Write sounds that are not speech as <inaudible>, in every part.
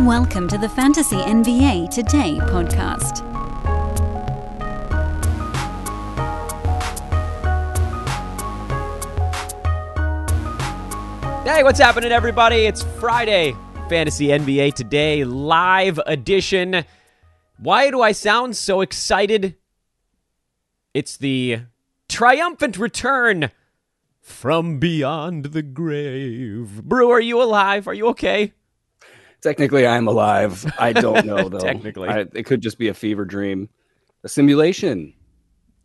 Welcome to the Fantasy NBA Today podcast. Hey, what's happening, everybody? It's Friday, Fantasy NBA Today live edition. Why do I sound so excited? It's the triumphant return from beyond the grave. Brew, are you alive? Are you okay? Technically, I'm alive. I don't know <laughs> though. Technically. I, it could just be a fever dream, a simulation,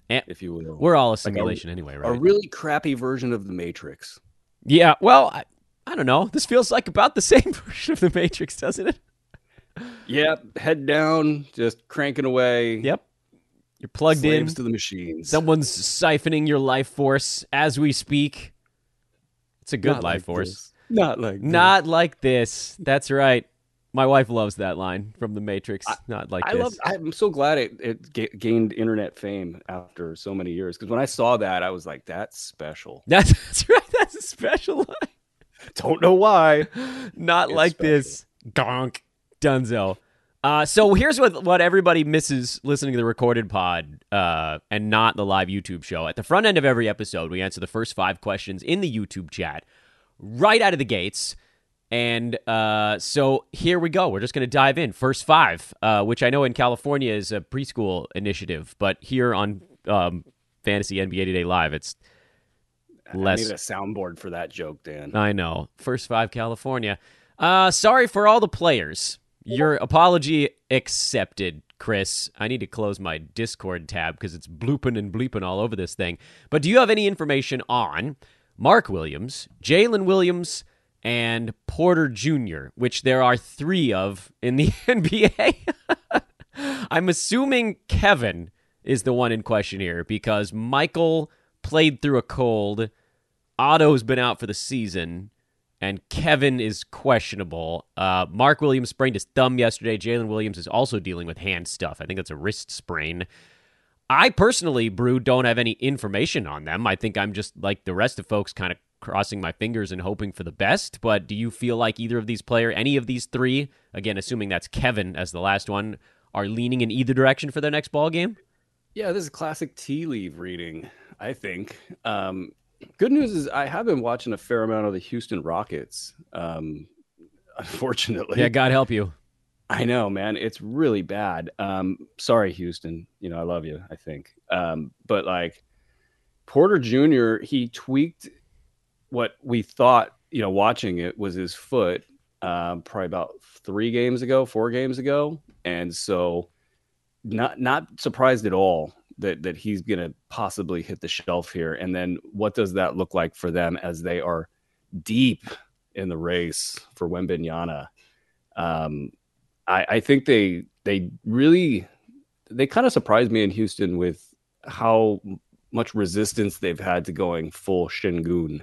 Eh, if you will. We're all a Like a- simulation anyway, right? a really crappy version of the Matrix. yeah, well, I, I don't know. This feels like about the <laughs> same version of the Matrix, doesn't it? Yep, head down, just cranking away. Yep. You're plugged in. to the machines. Someone's siphoning your life force as we speak. It's a good Not life like force. this. Not like this. Not like this. That's right. My wife loves that line from The Matrix. Not like I this. love. I'm so glad it, it ga- gained internet fame after so many years. Because when I saw that, I was like, "That's special." <laughs> that's, that's right. That's a special line. Don't know why. Not It's like this. Gonk. Dunzo. Uh, so here's what what everybody misses listening to the recorded pod uh, and not the live YouTube show. At the front end of every episode, we answer the first five questions in the YouTube chat right out of the gates. And uh, so here we go. We're just going to dive in. First five, uh, which I know in California is a preschool initiative, but here on um, Fantasy NBA Today Live, it's less. I need a soundboard for that joke, Dan. I know. First five, California. Uh, sorry for all the players. Your apology accepted, Chris. I need to close my Discord tab because it's blooping and bleeping all over this thing. But do you have any information on Mark Williams, Jalen Williams, and Porter Jr., which there are three of in the <laughs> NBA? I'm assuming Kevin is the one in question here because Michael played through a cold. Otto's been out for the season, and Kevin is questionable. Uh, Mark Williams sprained his thumb yesterday. Jalen Williams is also dealing with hand stuff. I think that's a wrist sprain. I personally, Brew, don't have any information on them. I think I'm just like the rest of folks, kind of crossing my fingers and hoping for the best. But do you feel like either of these player, any of these three, again, assuming that's Kevin as the last one, are leaning in either direction for their next ball game? Yeah, this is classic tea leaf reading, I think. Um, good news is I have been watching a fair amount of the Houston Rockets. Um, <laughs> unfortunately, Yeah, God help you. I know, man, it's really bad. Um, sorry, Houston. You know, I love you. I think, um, but like Porter Jr., he tweaked what we thought. You know, watching it was his foot. Um, probably about three games ago, four games ago, and so not not surprised at all that that he's to possibly hit the shelf here. And then what does that look like for them as they are deep in the race for Wembanyama? Um, I, I think they they really they kind of surprised me in Houston with how much resistance they've had to going full Sengun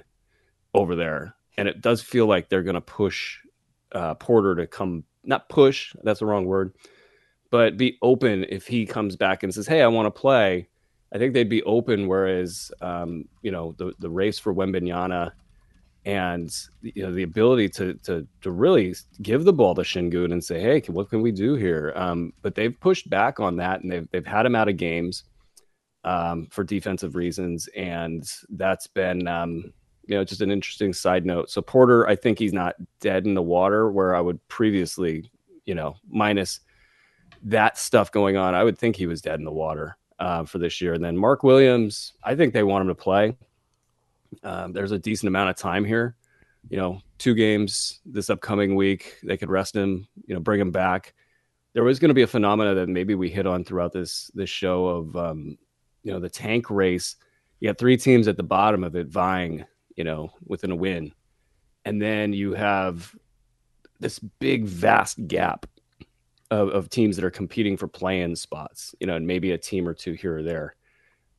over there, and it does feel like they're going to push uh, Porter to come not push that's the wrong word but be open if he comes back and says, "Hey, I want to play." I think they'd be open. Whereas, um, you know, the the race for Wembanyama and you know the ability to to to really give the ball to Sengun and say, "Hey, what can we do here?" Um, but they've pushed back on that, and they've they've had him out of games um, for defensive reasons, and that's been. Um, you know, just an interesting side note. So Porter, I think he's not dead in the water where I would previously, you know, minus that stuff going on, I would think he was dead in the water uh, for this year. And then Mark Williams, I think they want him to play. Um, there's a decent amount of time here. You know, two games this upcoming week. They could rest him. You know, bring him back. There was going to be a phenomena that maybe we hit on throughout this this show of um, you know the tank race. You got three teams at the bottom of it vying, you know, within a win, and then you have this big vast gap of, of teams that are competing for playing spots, you know, and maybe a team or two here or there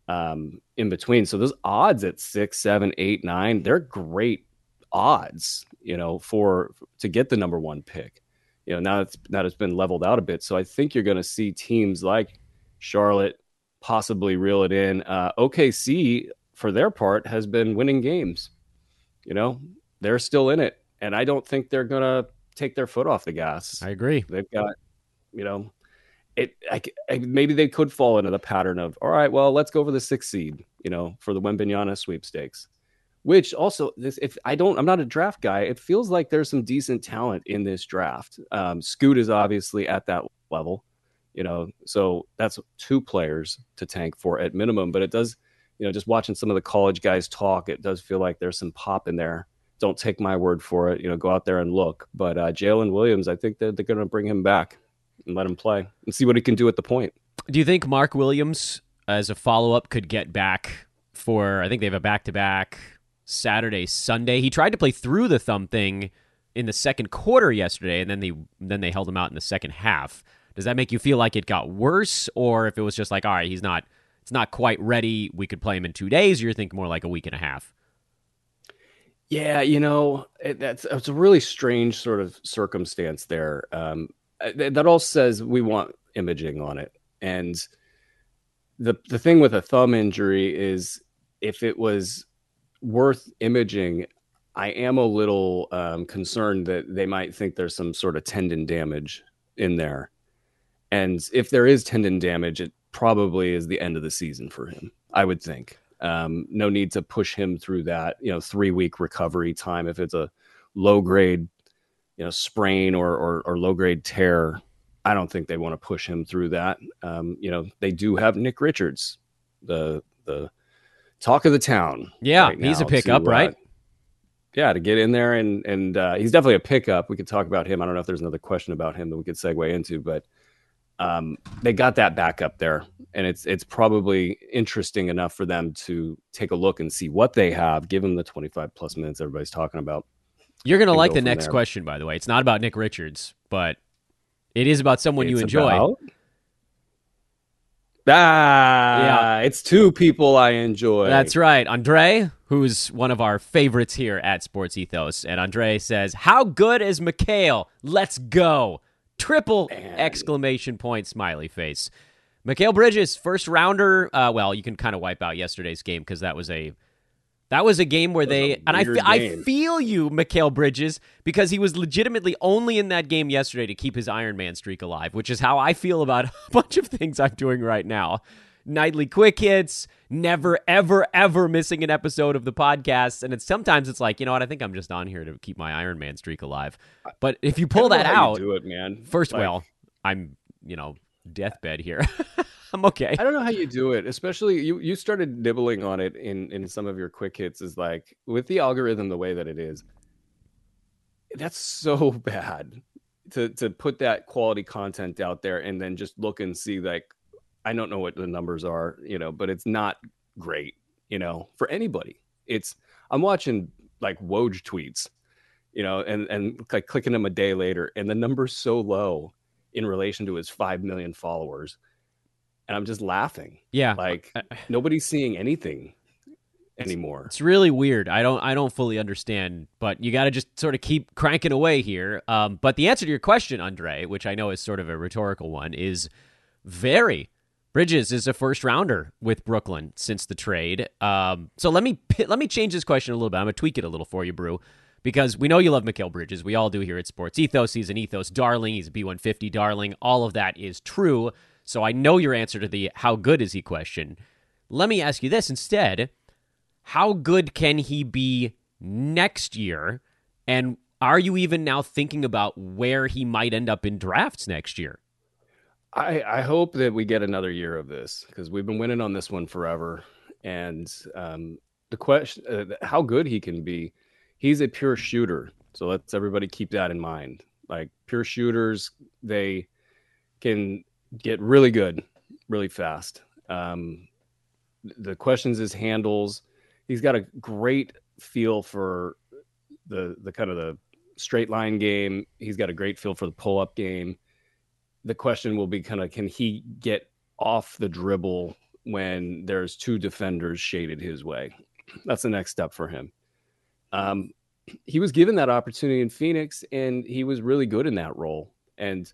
um, in between. So those odds at six, seven, eight, nine, they're great odds, you know, for to get the number one pick. You know, now it's now it's been leveled out a bit. So I think you're going to see teams like Charlotte possibly reel it in. Uh, OKC, for their part, has been winning games. You know, they're still in it, and I don't think they're going to take their foot off the gas. I agree. They've got, you know, it. I, I, maybe they could fall into the pattern of, all right, well, let's go for the sixth seed, you know, for the Wembanyama sweepstakes. Which also, this if I don't, I'm not a draft guy. It feels like there's some decent talent in this draft. Um, Scoot is obviously at that level, you know, so that's two players to tank for at minimum. But it does, you know, just watching some of the college guys talk, it does feel like there's some pop in there don't take my word for it. You know, go out there and look. But uh, Jalen Williams, I think that they're going to bring him back and let him play and see what he can do at the point. Do you think Mark Williams, as a follow up, could get back for? I think they have a back to back Saturday, Sunday. He tried to play through the thumb thing in the second quarter yesterday, and then they then they held him out in the second half. Does that make you feel like it got worse, or if it was just like, all right, he's not, it's not quite ready. We could play him in two days. Or you're thinking more like a week and a half. Yeah, you know, it, that's it's a really strange sort of circumstance there. Um, that all says we want imaging on it, and the the thing with a thumb injury is if it was worth imaging, I am a little um, concerned that they might think there's some sort of tendon damage in there, and if there is tendon damage, it probably is the end of the season for him. I would think. Um, no need to push him through that, you know, three week recovery time. If it's a low grade, you know, sprain or, or, or low grade tear, I don't think they want to push him through that. Um, you know, they do have Nick Richards, the, the talk of the town. Yeah. Right he's a pickup, to, uh, right? yeah, to get in there and, and, uh, he's definitely a pickup. We could talk about him. I don't know if there's another question about him that we could segue into, but, um, they got that back up there, and it's it's probably interesting enough for them to take a look and see what they have. Give them the twenty five plus minutes everybody's talking about. You're gonna like go the next there. question, by the way. It's not about Nick Richards, but it is about someone it's you enjoy. About... Ah, yeah. it's two people I enjoy. That's right. Andre, who's one of our favorites here at Sports Ethos. And Andre says, How good is Mikal? Let's go. Triple Man. exclamation point smiley face. Mikal Bridges, first rounder. Uh, well, you can kind of wipe out yesterday's game because that was a that was a game where they and I, fe- I feel you, Mikal Bridges, because he was legitimately only in that game yesterday to keep his Iron Man streak alive, which is how I feel about <laughs> a bunch of things I'm doing right now nightly quick hits, never, ever, ever missing an episode of the podcast. And it's sometimes it's like, you know what? I think I'm just on here to keep my Iron Man streak alive. But if you pull that out, do it, man. First, like, well, I'm, you know, deathbed here. <laughs> <laughs> I'm okay. I don't know how you do it, especially you. You started nibbling on it in in some of your quick hits. Is like with the algorithm the way that it is. That's so <laughs> bad to to put that quality content out there and then just look and see like I don't know what the numbers are, you know, but it's not great, you know, for anybody. It's I'm watching like Woj tweets, you know, and and like clicking them a day later, and the number's so low in relation to his five million followers, and I'm just laughing. Yeah, like nobody's seeing anything anymore. It's really weird. I don't I don't fully understand, but you got to just sort of keep cranking away here. Um, but the answer to your question, Andre, which I know is sort of a rhetorical one, is very Bridges is a first rounder with Brooklyn since the trade. Um, so let me let me change this question a little bit. I'm gonna tweak it a little for you, Brew, because we know you love Mikal Bridges. We all do here at Sports Ethos. He's an Ethos darling. He's a B150 darling. All of that is true. So I know your answer to the how good is he question. Let me ask you this instead: How good can he be next year? And are you even now thinking about where he might end up in drafts next year? I, I hope that we get another year of this because we've been winning on this one forever. And um, the question, uh, how good he can be, he's a pure shooter. So let's everybody keep that in mind. Like pure shooters, they can get really good really fast. Um, the questions is handles. He's got a great feel for the the kind of the straight line game. He's got a great feel for the pull up game the question will be kind of can he get off the dribble when there's two defenders shaded his way? That's the next step for him. Um, he was given that opportunity in Phoenix, and he was really good in that role. And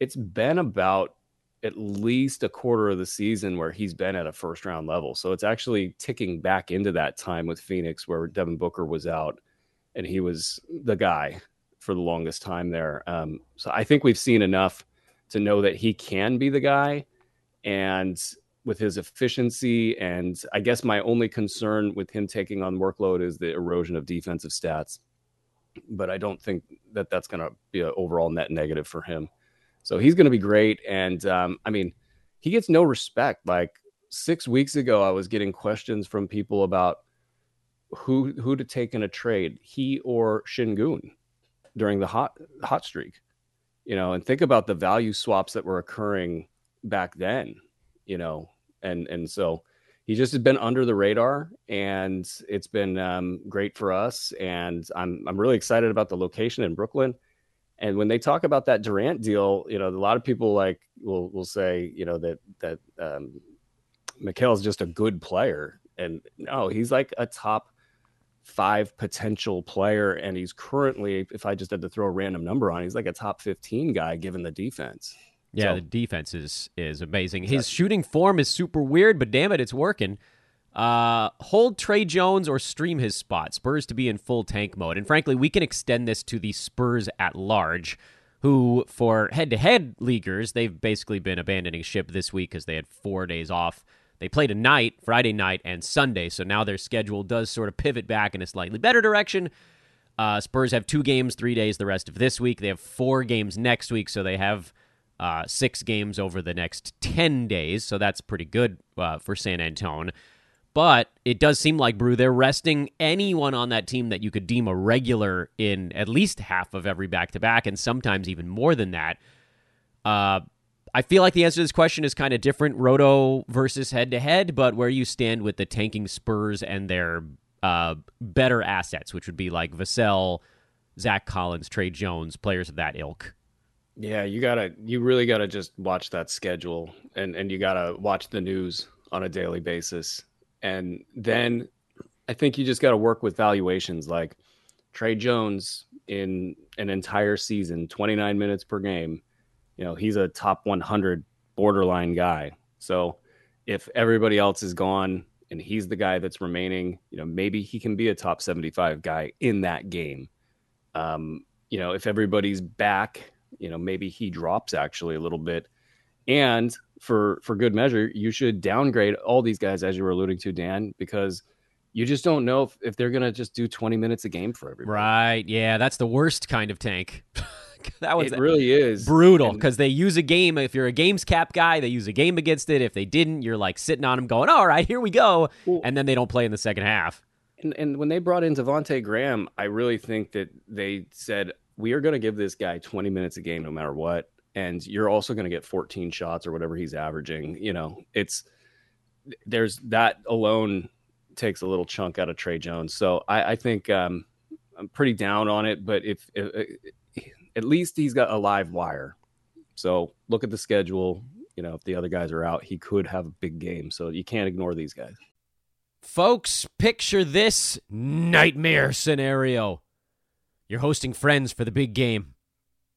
it's been about at least a quarter of the season where he's been at a first round level. So it's actually ticking back into that time with Phoenix where Devin Booker was out and he was the guy for the longest time there. Um, so I think we've seen enough to know that he can be the guy. And with his efficiency, and I guess my only concern with him taking on workload is the erosion of defensive stats. But I don't think that that's going to be an overall net negative for him. So he's going to be great. And um, I mean, he gets no respect. Like six weeks ago, I was getting questions from people about who who to take in a trade, he or Sengun, during the hot hot streak. You know, and think about the value swaps that were occurring back then. You know, and and so he just has been under the radar, and it's been um, great for us. And I'm I'm really excited about the location in Brooklyn. And when they talk about that Durant deal, you know, a lot of people like will will say, you know, that that um, is just a good player, and no, he's like a top five potential player, and he's currently, if I just had to throw a random number on, he's like a top fifteen guy given the defense. Yeah, so, the defense is is amazing. His shooting form is super weird, but damn it, it's working. Uh, hold Tre Jones or stream his spot. Spurs to be in full tank mode. And frankly, we can extend this to the Spurs at large, who, for head to head leaguers, they've basically been abandoning ship this week because they had four days off. They played a night, Friday night, and Sunday. So now their schedule does sort of pivot back in a slightly better direction. Uh, Spurs have two games, three days the rest of this week. They have four games next week, so they have uh, six games over the next 10 days. So that's pretty good uh, for San Antone. But it does seem like, Brew, they're resting anyone on that team that you could deem a regular in at least half of every back to back, and sometimes even more than that. Uh, I feel like the answer to this question is kind of different, roto versus head to head, but where you stand with the tanking Spurs and their uh, better assets, which would be like Vassell, Zach Collins, Tre Jones, players of that ilk. Yeah, you gotta, you really gotta just watch that schedule, and and you gotta watch the news on a daily basis and then I think you just got to work with valuations like Tre Jones in an entire season, 29 minutes per game. You know, he's a top 100 borderline guy. So if everybody else is gone and he's the guy that's remaining, you know, maybe he can be a top 75 guy in that game. Um, you know, if everybody's back, you know, maybe he drops actually a little bit. And for for good measure, you should downgrade all these guys as you were alluding to, Dan, because you just don't know if, if they're gonna just do 20 minutes a game for everybody. Right. Yeah, that's the worst kind of tank. <laughs> that was it really is brutal because they use a game. If you're a games cap guy, they use a game against it. If they didn't, you're like sitting on them going, "All right, here we go," well, and then they don't play in the second half. And, and when they brought in Devonte Graham, I really think that they said we are going to give this guy 20 minutes a game no matter what and you're also going to get 14 shots or whatever he's averaging. You know, it's there's that alone takes a little chunk out of Tre Jones. So I, I think um, I'm pretty down on it, but if, if, if at least he's got a live wire. So look at the schedule. You know, if the other guys are out, he could have a big game. So you can't ignore these guys. Folks, picture this nightmare scenario. You're hosting friends for the big game.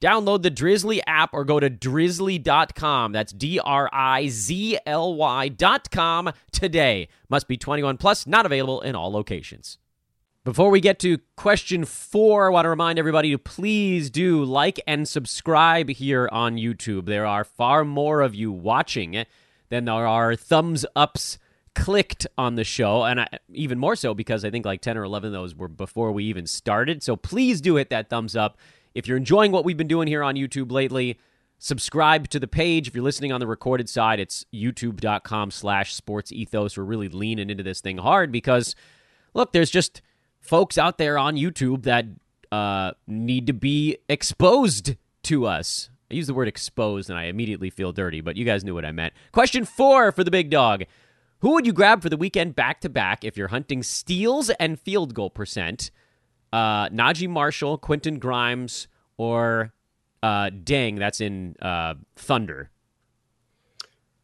Download the Drizly app or go to drizly.com. That's D R I Z L Y.com today. Must be 21 plus, not available in all locations. Before we get to question four, I want to remind everybody to please do like and subscribe here on YouTube. There are far more of you watching than there are thumbs ups clicked on the show, and I, even more so because I think like 10 or 11 of those were before we even started. So please do hit that thumbs up if you're enjoying what we've been doing here on YouTube lately, subscribe to the page. If you're listening on the recorded side, it's youtube.com slash sports ethos. We're really leaning into this thing hard because, look, there's just folks out there on YouTube that uh, need to be exposed to us. I use the word exposed and I immediately feel dirty, but you guys knew what I meant. Question four for the big dog. Who would you grab for the weekend back to back if you're hunting steals and field goal percent? Uh, Naji Marshall, Quentin Grimes, or uh, Dieng, that's in uh, Thunder.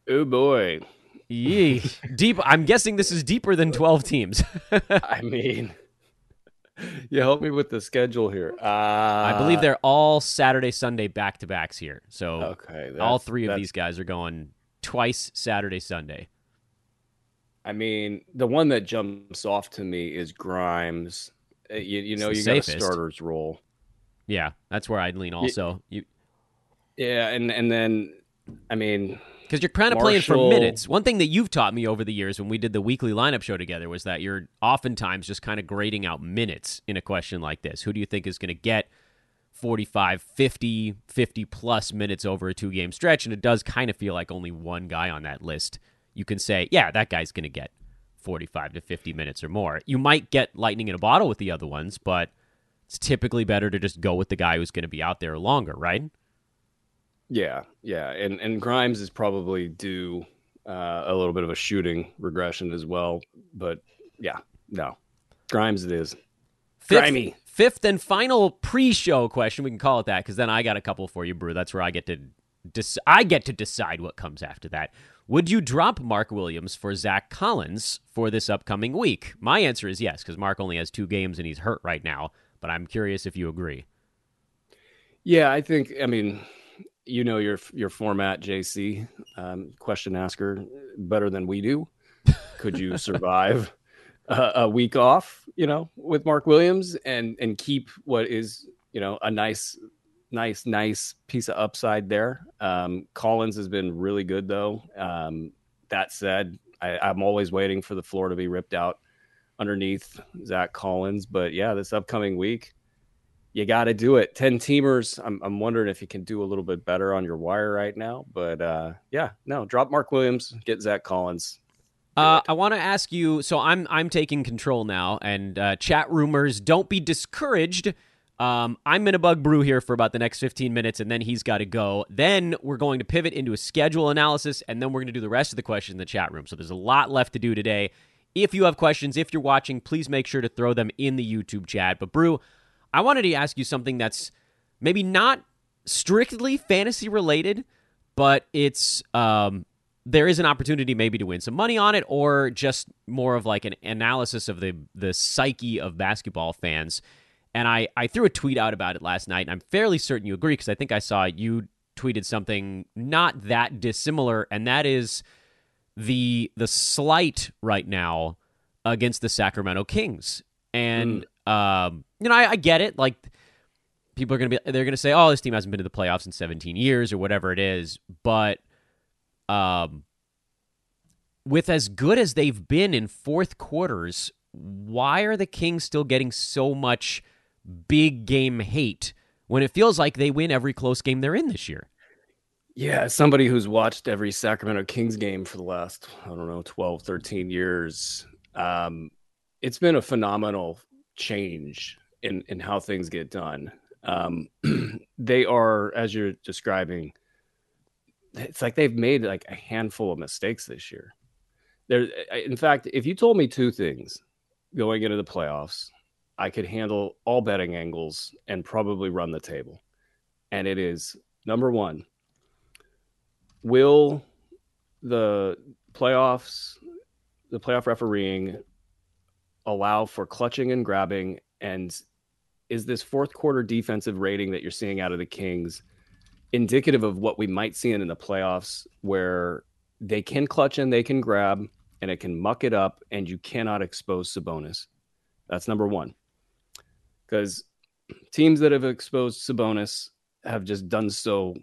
Oh boy. Yee. <laughs> Deep. I'm guessing this is deeper than 12 teams. <laughs> I mean, <laughs> you help me with the schedule here. Uh, I believe they're all Saturday, Sunday back to backs here. So okay. all three of these guys are going twice Saturday, Sunday. I mean, the one that jumps off to me is Grimes. Uh, You, you know, you got a starter's role. Yeah, that's where I'd lean also. You Yeah, and and then, I mean, because you're kind of playing for minutes. One thing that you've taught me over the years when we did the weekly lineup show together was that you're oftentimes just kind of grading out minutes in a question like this. Who do you think is going to get 45, 50, 50 plus minutes over a two game stretch? And it does kind of feel like only one guy on that list you can say, yeah, that guy's going to get 45 to 50 minutes or more. You might get lightning in a bottle with the other ones, but it's typically better to just go with the guy who's going to be out there longer, right? yeah, yeah, and and Grimes is probably due uh, a little bit of a shooting regression as well. But yeah, no, Grimes it is. Fifth, Grimy. fifth and final pre-show question. We can call it that because then I got a couple for you, Brew. That's where I get to dec- I get to decide what comes after that. Would you drop Mark Williams for Zach Collins for this upcoming week? My answer is yes, because Mark only has two games and he's hurt right now. But I'm curious if you agree. Yeah, I think. I mean, you know your your format, JC. Um, question asker better than we do. Could you <laughs> survive a, a week off? You know, with Mark Williams and and keep what is you know a nice, nice, nice piece of upside there. Um, Collins has been really good though. Um, that said, I, I'm always waiting for the floor to be ripped out underneath Zach Collins. But yeah, this upcoming week you got to do it. 10 teamers. I'm, I'm wondering if you can do a little bit better on your wire right now. But uh, yeah, no, drop Mark Williams, get Zach Collins. Uh, I want to ask you. So I'm I'm taking control now, and uh, chat rumors. Don't be discouraged. Um, I'm gonna bug Brew here for about the next 15 minutes, and then he's got to go. Then we're going to pivot into a schedule analysis, and then we're going to do the rest of the questions in the chat room. So there's a lot left to do today. If you have questions, if you're watching, please make sure to throw them in the YouTube chat. But Brew, I wanted to ask you something that's maybe not strictly fantasy related, but it's um, there is an opportunity maybe to win some money on it, or just more of like an analysis of the the psyche of basketball fans. And I I threw a tweet out about it last night, and I'm fairly certain you agree because I think I saw you tweeted something not that dissimilar, and that is the the slight right now against the Sacramento Kings. And um, you know, I, I get it. Like people are gonna be they're gonna say, Oh, this team hasn't been to the playoffs in seventeen years or whatever it is. But um with as good as they've been in fourth quarters, why are the Kings still getting so much big game hate when it feels like they win every close game they're in this year? Yeah, somebody who's watched every Sacramento Kings game for the last, I don't know, 12, 13 years, um, it's been a phenomenal change in, in how things get done. Um, <clears throat> they are, as you're describing, it's like they've made like a handful of mistakes this year. There, in fact, if you told me two things going into the playoffs, I could handle all betting angles and probably run the table. And it is number one, will the playoffs, the playoff refereeing allow for clutching and grabbing? And is this fourth quarter defensive rating that you're seeing out of the Kings indicative of what we might see in the playoffs where they can clutch and they can grab and it can muck it up and you cannot expose Sabonis? That's number one. Because teams that have exposed Sabonis have just done so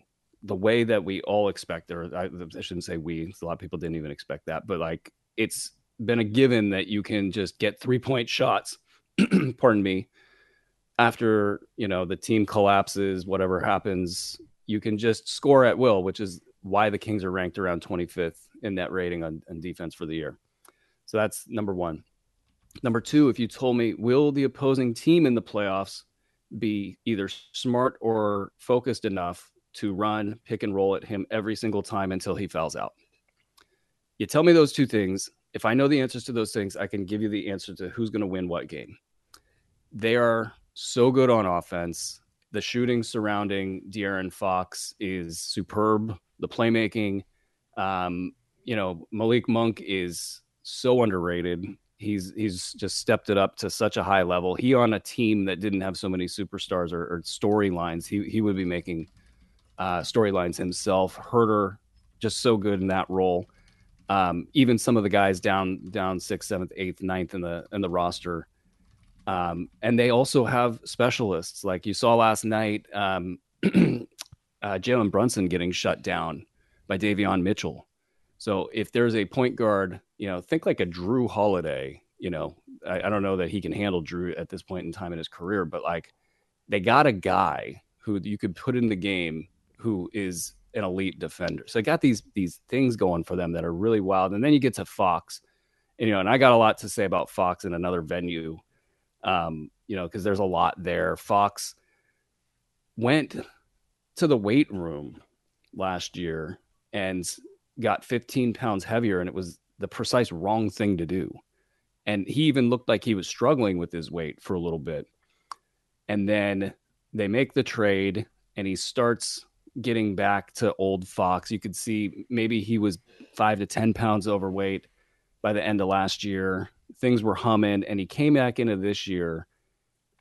the way that we all expect, or I, I shouldn't say we, a lot of people didn't even expect that, but like it's been a given that you can just get three point shots, <clears throat> pardon me, after you know the team collapses, whatever happens you can just score at will, which is why the Kings are ranked around 25th in net rating on, on defense for the year. So that's number one. Number two, if you told me, will the opposing team in the playoffs be either smart or focused enough to run pick and roll at him every single time until he fouls out? You tell me those two things. If I know the answers to those things, I can give you the answer to who's going to win what game. They are so good on offense. The shooting surrounding De'Aaron Fox is superb. The playmaking, um, you know, Malik Monk is so underrated. He's he's just stepped it up to such a high level. He on a team that didn't have so many superstars or, or storylines, he he would be making uh, storylines himself. Huerter just so good in that role. Um, even some of the guys down down sixth, seventh, eighth, ninth in the in the roster. Um, and they also have specialists like you saw last night. Um, <clears throat> uh, Jalen Brunson getting shut down by Davion Mitchell. So if there's a point guard, you know, think like a Jrue Holiday. You know, I, I don't know that he can handle Drew at this point in time in his career, but like they got a guy who you could put in the game who is an elite defender. So I got these these things going for them that are really wild. And then you get to Fox, and you know, and I got a lot to say about Fox in another venue, um, you know, because there's a lot there. Fox went to the weight room last year and got 15 pounds heavier, and it was the precise wrong thing to do. And he even looked like he was struggling with his weight for a little bit. And then they make the trade, and he starts getting back to old Fox. You could see maybe he was five to 10 pounds overweight by the end of last year. Things were humming, and he came back into this year,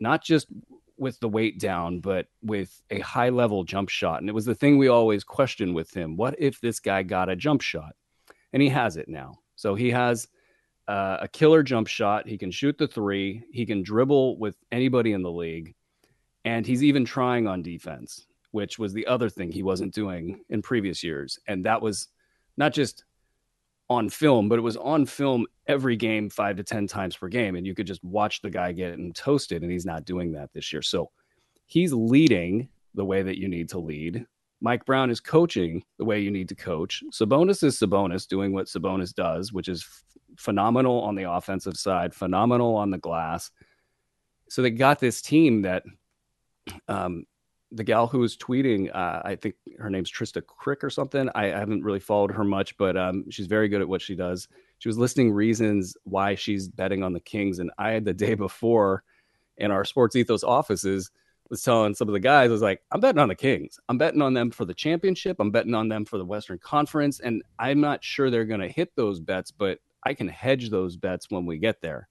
not just with the weight down, but with a high level jump shot. And it was the thing we always questioned with him what if this guy got a jump shot? And he has it now. So he has uh, a killer jump shot. He can shoot the three, he can dribble with anybody in the league. And he's even trying on defense which was the other thing he wasn't doing in previous years. And that was not just on film, but it was on film every game, five to 10 times per game. And you could just watch the guy getting toasted, and he's not doing that this year. So he's leading the way that you need to lead. Mike Brown is coaching the way you need to coach. Sabonis is Sabonis doing what Sabonis does, which is f- phenomenal on the offensive side, phenomenal on the glass. So they got this team that um, the gal who was tweeting, uh, I think her name's Trista Krick or something. I, I haven't really followed her much, but um, she's very good at what she does. She was listing reasons why she's betting on the Kings, and I had the day before in our Sports Ethos offices was telling some of the guys, I was like, I'm betting on the Kings. I'm betting on them for the championship. I'm betting on them for the Western Conference, and I'm not sure they're going to hit those bets, but I can hedge those bets when we get there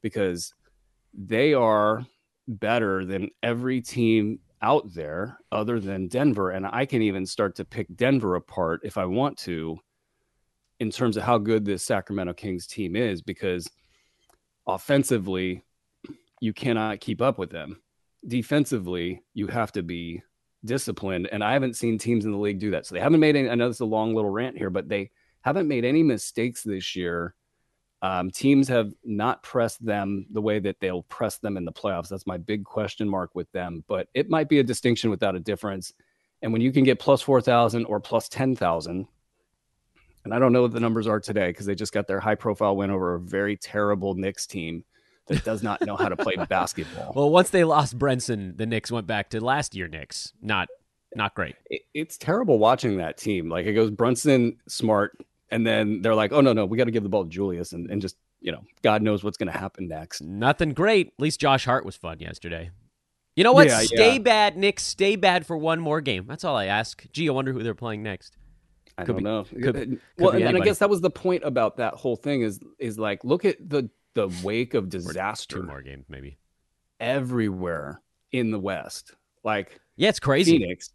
because they are better than every team out there other than Denver. And I can even start to pick Denver apart if I want to in terms of how good this Sacramento Kings team is because offensively, you cannot keep up with them. Defensively, you have to be disciplined. And I haven't seen teams in the league do that. So they haven't made any, I know it's a long little rant here, but they haven't made any mistakes this year um, teams have not pressed them the way that they'll press them in the playoffs. That's my big question mark with them. But it might be a distinction without a difference. And when you can get plus 4,000 or plus 10,000, and I don't know what the numbers are today because they just got their high profile win over a very terrible Knicks team that does not know how to play <laughs> basketball. Well, once they lost Brunson, the Knicks went back to last year Knicks. Not not great. It, it's terrible watching that team. Like it goes Brunson, Smart, and then they're like, oh no, no, we got to give the ball to Julius, and, and just you know, God knows what's going to happen next. Nothing great. At least Josh Hart was fun yesterday. You know what? Yeah, stay yeah. bad, Nick. Stay bad for one more game. That's all I ask. Gee, I wonder who they're playing next. I Could don't be- know. could- Uh, could well, and I guess that was the point about that whole thing is is like look at the the wake of disaster. Or Two more games, maybe. everywhere in the West. Like Yeah, it's crazy. Phoenix,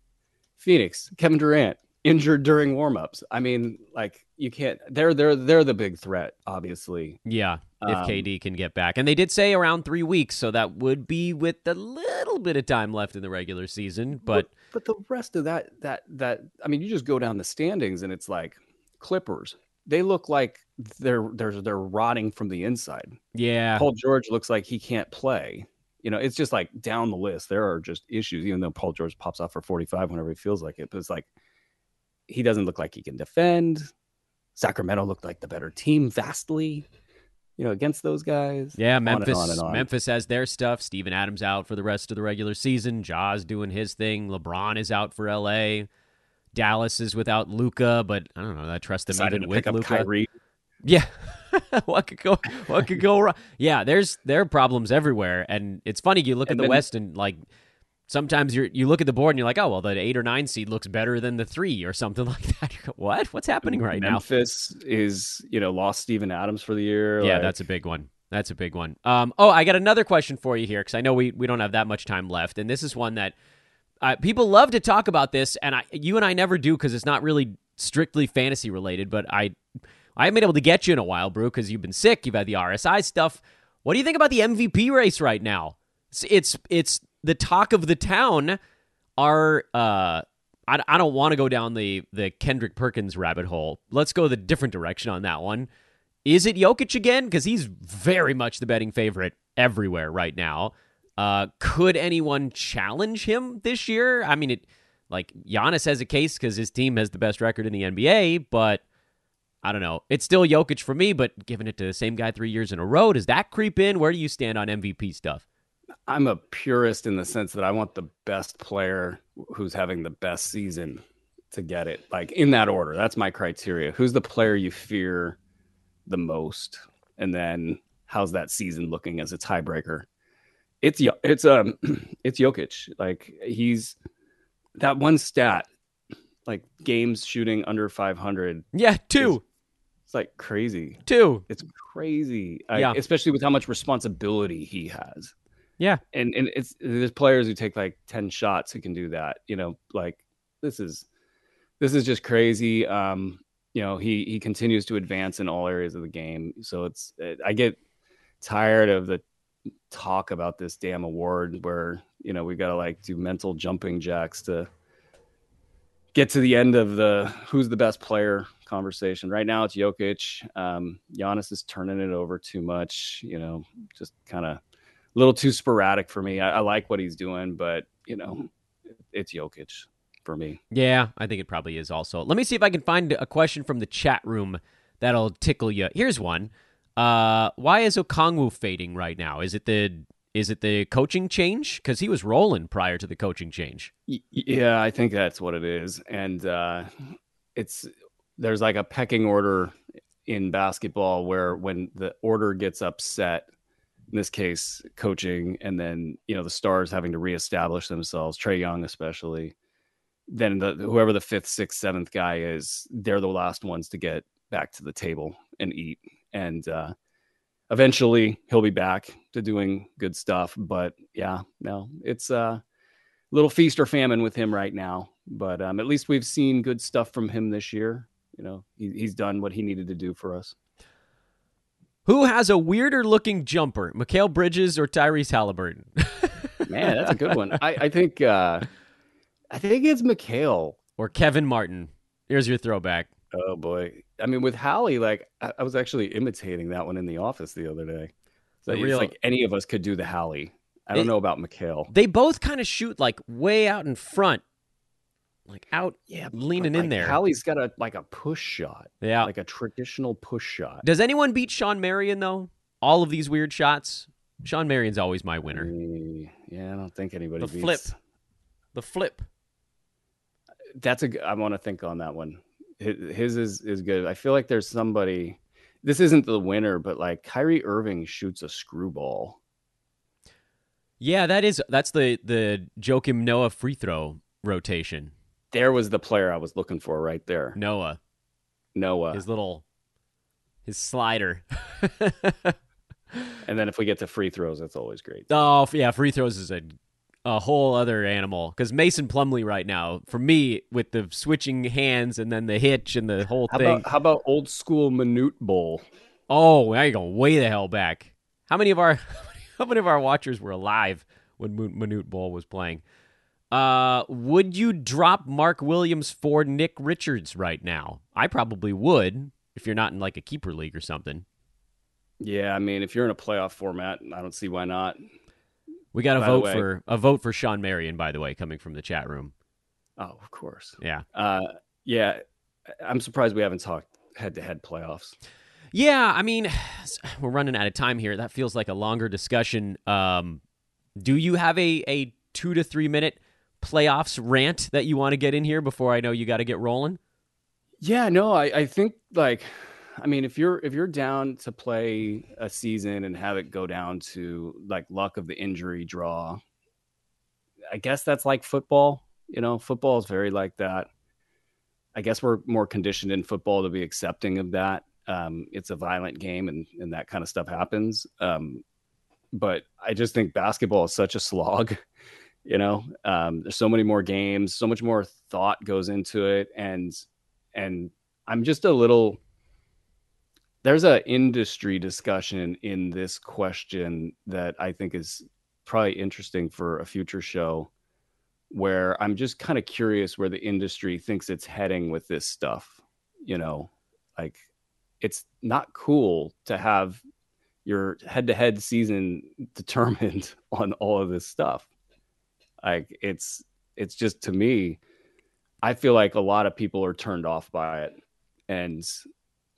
Phoenix, Kevin Durant injured during warmups. I mean, like you can't. They're they're they're the big threat, obviously. Yeah, if Um, KD can get back. And they did say around three weeks, so that would be with a little bit of time left in the regular season. But but the rest of that that that I mean, you just go down the standings and it's like Clippers. They look like they're they're they're rotting from the inside. yeah, Paul George looks like he can't play. You know, it's just like down the list. There are just issues, even though Paul George pops off for 45 whenever he feels like it. But it's like he doesn't look like he can defend. Sacramento looked like the better team vastly, you know, against those guys. Yeah, On and Memphis. on and on. Memphis has their stuff. Steven Adams out for the rest of the regular season. Ja's doing his thing. LeBron is out for L.A. Dallas is without Luka, but I don't know. I trust them Decided even to with pick up Luka. Kyrie. Yeah. <laughs> what could go what could go wrong? Yeah, there's there are problems everywhere. And it's funny, you look at the then- West and like sometimes you you look at the board and you're like, oh well the eight or nine seed looks better than the three or something <laughs> like that. Go, what? What's happening right now? Memphis is, you know, lost Steven Adams for the year. Yeah, like- that's a big one. That's a big one. Um, oh, I got another question for you here because I know we, we don't have that much time left, and this is one that people love to talk about this, and I you and I never do because it's not really strictly fantasy related. But I I haven't been able to get you in a while, Brew, because you've been sick. You've had the RSI stuff. What do you think about the MVP race right now? It's it's, it's the talk of the town. Are uh, I, I don't want to go down the the Kendrick Perkins rabbit hole. Let's go the different direction on that one. Is it Jokic again? Because he's very much the betting favorite everywhere right now. Uh, could anyone challenge him this year? I mean, it like Giannis has a case because his team has the best record in the NBA, but I don't know. It's still Jokic for me, but giving it to the same guy three years in a row, does that creep in? Where do you stand on MVP stuff? I'm a purist in the sense that I want the best player who's having the best season to get it. Like in that order. That's my criteria. Who's the player you fear the most? And then how's that season looking as a tiebreaker? It's it's um <clears throat> it's Jokic. Like he's that one stat like games shooting under 500 Yeah, two, it's like crazy. Two. it's crazy. I- Yeah. especially with how much responsibility he has. Yeah, and and it's there's players who take like 10 shots who can do that you know like this is this is just crazy. Um you know he he continues to advance in all areas of the game. So it's it, i get tired of the talk about this damn award where you know we got to like do mental jumping jacks to get to the end of the who's the best player conversation right now it's Jokic um Giannis is turning it over too much you know just kind of a little too sporadic for me. I, I like what he's doing, but you know, it's Jokic for me. Yeah, I think it probably is also. Let me see if I can find a question from the chat room that'll tickle you. Here's one. Uh, why is Okongwu fading right now? Is it the is it the coaching change? Because he was rolling prior to the coaching change. Yeah, I think that's what it is, and uh, it's there's like a pecking order in basketball where when the order gets upset, in this case, coaching, and then you know the stars having to reestablish themselves, Trae Young especially. Then the whoever the fifth, sixth, seventh guy is, they're the last ones to get back to the table and eat. And uh, eventually, he'll be back to doing good stuff. But yeah, no, it's a little feast or famine with him right now. But um, at least we've seen good stuff from him this year. You know, he, he's done what he needed to do for us. Who has a weirder looking jumper, Mikal Bridges or Tyrese Halliburton? <laughs> Man, that's a good one. I, I think uh, I think it's Mikhail. or Kevin Martin? Here's your throwback. Oh boy. I mean, with Hallie, like I, I was actually imitating that one in the office the other day. So it's real- like any of us could do the Hallie. I don't It- know about Mikal. They both kind of shoot like way out in front, like out, Yeah, leaning but, in there. Hallie's got a like a push shot, yeah. like a traditional push shot. Does anyone beat Shawn Marion though? All of these weird shots. Shawn Marion's always my winner. Yeah, I don't think anybody The beats. flip. The flip. That's a. I want to think on that one. His, is is good. I feel like there's somebody. This isn't the winner, but like Kyrie Irving shoots a screwball. Yeah, that is that's the the Joakim Noah free throw rotation. There was the player I was looking for right there. Noah, Noah. his little his slider. <laughs> And then if we get to free throws, that's always great. oh yeah, free throws is a a whole other animal because Mason Plumlee right now for me with the switching hands and then the hitch and the whole How thing. about how about old school Manute Bol? Oh, now you're going way the hell back. How many of our <laughs> how many of our watchers were alive when Mo- bowl was playing? Uh, would you drop Mark Williams for Nick Richards right now? I probably would if you're not in like a keeper league or something. Yeah, I mean, if you're in a playoff format, I don't see why not. We got a By vote for a vote for Shawn Marion, by the way, coming from the chat room. Oh, of course. Yeah. Uh, yeah, I'm surprised we haven't talked head-to-head playoffs. Yeah, I mean, <sighs> we're running out of time here. That feels like a longer discussion. Um, do you have a, a two to three minute playoffs rant that you want to get in here before I know you got to get rolling? Yeah, no, I, I think like, I mean, if you're if you're down to play a season and have it go down to like luck of the injury draw, I guess that's like football. You know, football is very like that. I guess we're more conditioned in football to be accepting of that. Um, it's a violent game, and and that kind of stuff happens. Um, but I just think basketball is such a slog. <laughs> You know, um, there's so many more games, so much more thought goes into it, and and I'm just a little. There's a industry discussion in this question that I think is probably interesting for a future show, where I'm just kind of curious where the industry thinks it's heading with this stuff. You know, like it's not cool to have your head-to-head season <laughs> determined <laughs> on all of this stuff. Like it's it's just to me I feel like a lot of people are turned off by it. And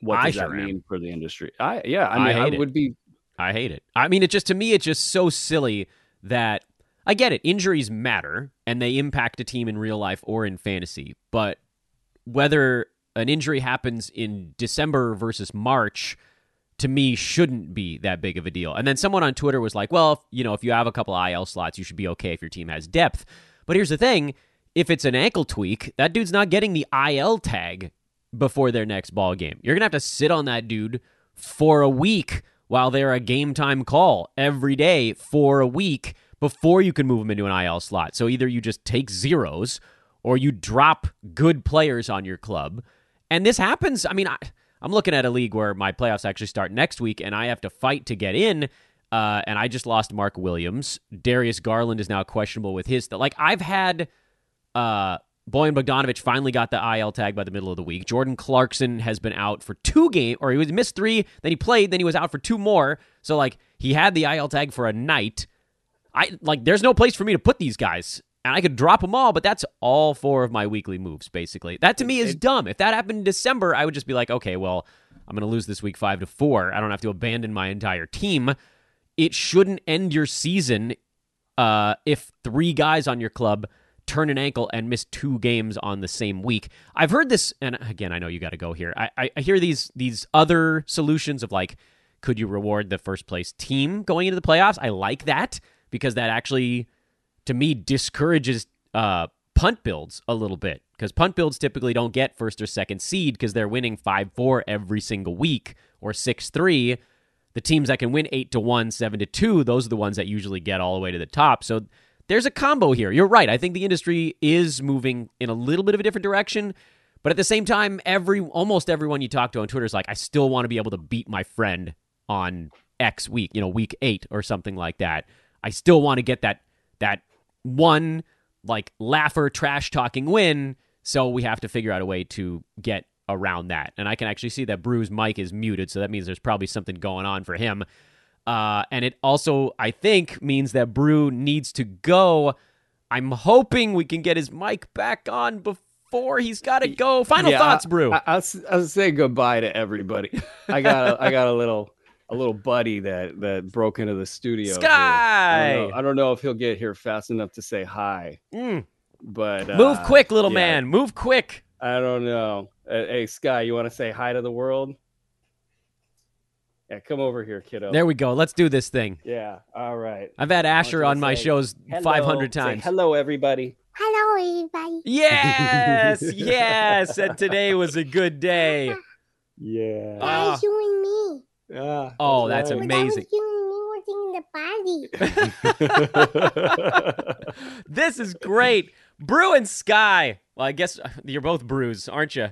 what I does sure that am. mean for the industry? I yeah, I I mean I, it. would be I hate it. I mean, it just to me, it's just so silly that I get it. Injuries matter and they impact a team in real life or in fantasy, but whether an injury happens in December versus March to me shouldn't be that big of a deal. And then someone on Twitter was like, "Well, if, you know, if you have a couple IL slots, you should be okay if your team has depth." But here's the thing, if it's an ankle tweak, that dude's not getting the IL tag before their next ball game. You're going to have to sit on that dude for a week while they're a game time call every day for a week before you can move him into an IL slot. So either you just take zeros or you drop good players on your club. And this happens. I mean, I, I'm looking at a league where my playoffs actually start next week and I have to fight to get in. Uh, and I just lost Mark Williams. Darius Garland is now questionable with his. Like, I've had uh, Bojan Bogdanovic finally got the IL tag by the middle of the week. Jordan Clarkson has been out for two games, or he was missed three, then he played, then he was out for two more. So like he had the IL tag for a night. I like there's no place for me to put these guys, and I could drop them all, but that's all four of my weekly moves basically. That to me is dumb. If that happened in December, I would just be like, okay, well, I'm going to lose this week five to four. I don't have to abandon my entire team. It shouldn't end your season uh, if three guys on your club turn an ankle and miss two games on the same week. I've heard this, and again, I know you got to go here. I, I, I hear these these other solutions of like, could you reward the first place team going into the playoffs? I like that because that actually, to me, discourages uh, punt builds a little bit because punt builds typically don't get first or second seed because they're winning five four every single week or six three. The teams that can win eight to one, seven to two, those are the ones that usually get all the way to the top. So there's a combo here. You're right. I think the industry is moving in a little bit of a different direction. But at the same time, every almost everyone you talk to on Twitter is like, I still want to be able to beat my friend on X week, you know, week eight or something like that. I still want to get that that one like laugher trash talking win. So we have to figure out a way to get around that. And I can actually see that Brew's mic is muted, so that means there's probably something going on for him. Uh, and it also, I think, means that Brew needs to go. I'm hoping we can get his mic back on before he's got to go. Final Yeah, thoughts, Brew. I, I'll, s- I'll say goodbye to everybody. I got a, I got a little a little buddy that that broke into the studio. here. I Sky! don't, know, I don't know if he'll get here fast enough to say hi, Mm. but Move uh, quick, little yeah, man. Move quick. I don't know. Uh, hey, Sky, you want to say hi to the world? Yeah, come over here, kiddo. There we go. Let's do this thing. yeah, all right. I've had Asher on my say shows Hello. 500 Say times. hello, everybody. Hello, everybody. Yes, <laughs> yes. And today was a good day. Yeah. Ah. Guys, you and me. Ah, Oh, that's right. But that was amazing. you and me working in the party. <laughs> <laughs> This is great. Brew and Sky. Well, I guess you're both brews, aren't you?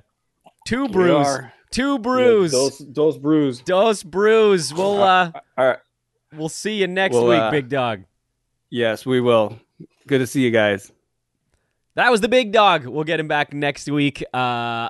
Two brews. Two brews. Yeah, those, those brews. Those brews. We'll uh All right. we'll see you next Well, week, uh, big dog. Yes, we will. Good to see you guys. That was the big dog. We'll get him back next week. Uh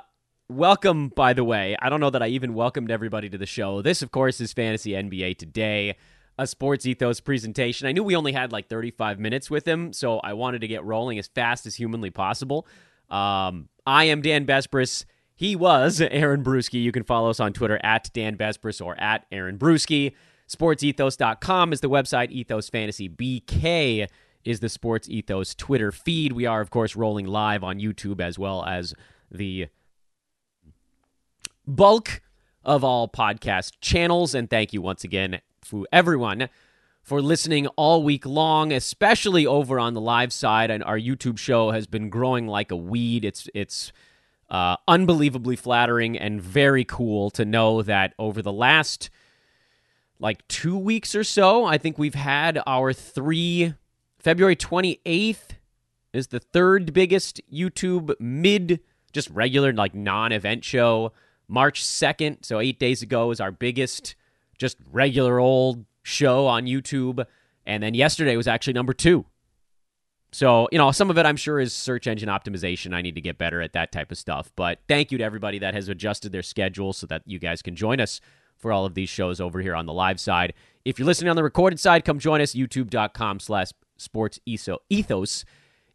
welcome, by the way. I don't know that I even welcomed everybody to the show. This, of course, is Fantasy NBA Today. a Sports Ethos presentation. I knew we only had like 35 minutes with him, so I wanted to get rolling as fast as humanly possible. Um, I am Dan Besbris. He was <laughs> Aaron Bruski. You can follow us on Twitter at Dan Besbris or at Aaron Bruski. SportsEthos.com is the website. Ethos Fantasy BK is the Sports Ethos Twitter feed. We are, of course, rolling live on YouTube as well as the bulk of all podcast channels. And thank you once again to everyone for listening all week long, especially over on the live side. And our YouTube show has been growing like a weed. It's it's uh, unbelievably flattering and very cool to know that over the last like two weeks or so, I think we've had our three. February 28th is the third biggest YouTube mid, just regular, like non event show. March 2nd, so eight days ago, is our biggest just regular old show on YouTube. And then yesterday was actually number two. So, you know, some of it I'm sure is search engine optimization. I need to get better at that type of stuff. But thank you to everybody that has adjusted their schedule so that you guys can join us for all of these shows over here on the live side. If you're listening on the recorded side, come join us. YouTube.com slash sports ethos